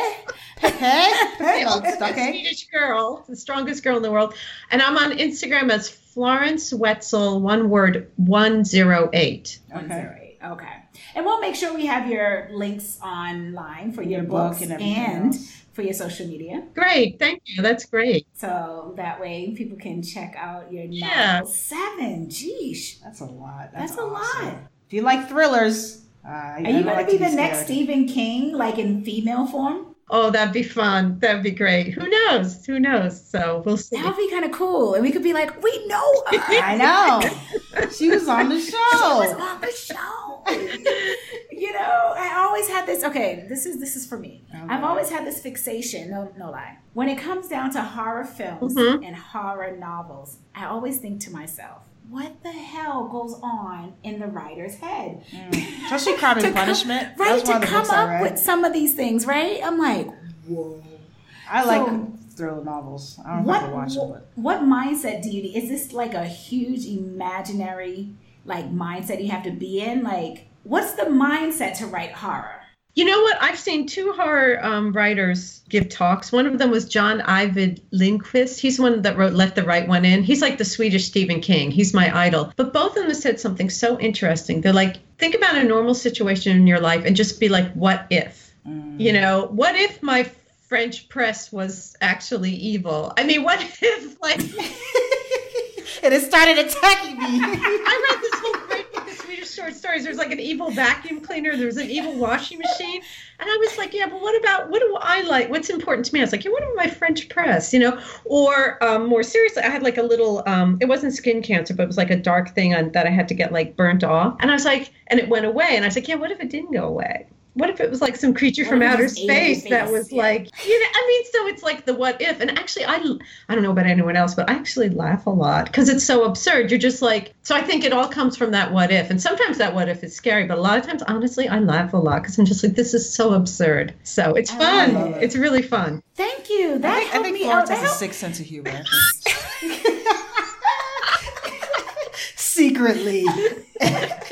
Hey, hey, a okay. Swedish girl, the strongest girl in the world. And I'm on Instagram as Florence Wetzel, one word, 108. Okay. Okay. And we'll make sure we have your links online for your, Your book books and and, everything else. For your social media. Great, thank you. That's great. So that way people can check out your Yeah. Seven. Geesh. That's a lot. That's, That's, a awesome. lot. If you like thrillers, uh, Are you going to be the next Stephen King, like in female form? Oh, that'd be fun. That'd be great. Who knows? Who knows? So we'll see. That would be kind of cool. And we could be like, we know her. I know. she was on the show. She was on the show. you know, I always had this. Okay, this is this is for me. I've always had this fixation. No, no lie. When it comes down to horror films Mhm. and horror novels, I always think to myself, what the hell goes on in the writer's head? Especially Crime and come- Punishment. right? That's To come up read. with some of these things, right? I'm like, whoa. I like So- thriller novels. I don't What watch them, but what mindset do you need? Is this like a huge imaginary like mindset you have to be in? Like, what's the mindset to write horror? You know what? I've seen two horror um, writers give talks. One of them was John Ajvide Lindqvist. He's the one that wrote Let the Right One In. He's like the Swedish Stephen King. He's my idol. But both of them said something so interesting. They're like, think about a normal situation in your life and just be like, what if? You know, what if my French press was actually evil? I mean, what if, like, and it started attacking me. I read this whole short stories. There's like an evil vacuum cleaner. There's an evil washing machine. And I was like, yeah, but what about, what do I like? What's important to me? I was like, yeah, what about my French press, you know? Or um, more seriously, I had like a little, um, it wasn't skin cancer, but it was like a dark thing on, that I had to get like burnt off. And I was like, and it went away. And I was like, yeah, what if it didn't go away? What if it was like some creature What from outer just ate your space that was Yeah. like, you know, I mean, so it's like the what if. And actually, I, I don't know about anyone else, but I actually laugh a lot because it's so absurd. You're just like, so I think it all comes from that what if. And sometimes that what if is scary, but a lot of times, honestly, I laugh a lot because I'm just like, this is so absurd. So it's I fun. it. It's really fun. Thank you. That I think, I helped think me Florence out. has a helped- sick sense of humor. Secretly.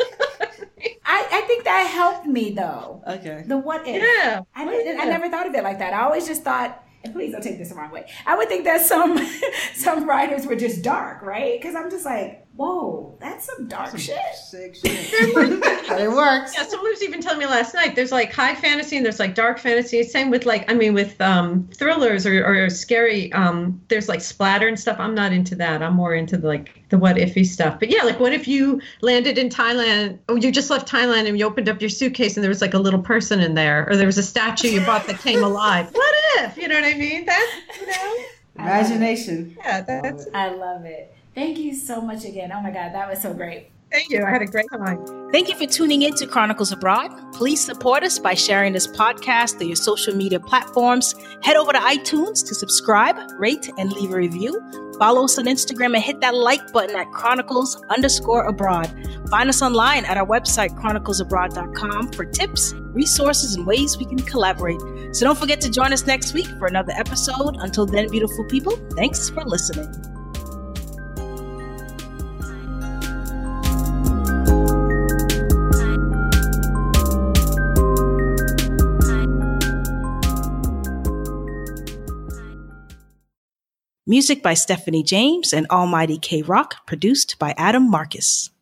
I, I think that helped me though. Okay. The what if. Yeah. I, didn't, I never thought of it like that. I always just thought, and please don't take this the wrong way. I would think that some some writers were just dark, right? Because I'm just like, whoa, that's some dark shit. Sick shit. but it works. Yeah, someone was even telling me last night. There's like high fantasy and there's like dark fantasy. Same with like, I mean, with um, thrillers or, or scary. Um, there's like splatter and stuff. I'm not into that. I'm more into the, like the what ify stuff. But yeah, like what if you landed in Thailand? Oh, you just left Thailand and you opened up your suitcase and there was like a little person in there, or there was a statue you bought that came alive. What if? You know what I mean? That's you know. Imagination. Yeah, that's. I love it. Thank you so much again. Oh my God, that was so great. Thank you. I had a great time. Thank you for tuning in to Chronicles Abroad. Please support us by sharing this podcast through your social media platforms. Head over to iTunes to subscribe, rate, and leave a review. Follow us on Instagram and hit that like button at Chronicles underscore abroad. Find us online at our website, chroniclesabroad.com, for tips, resources, and ways we can collaborate. So don't forget to join us next week for another episode. Until then, beautiful people, thanks for listening. Music by Stephanie James and Almighty K Rock, produced by Adam Marcus.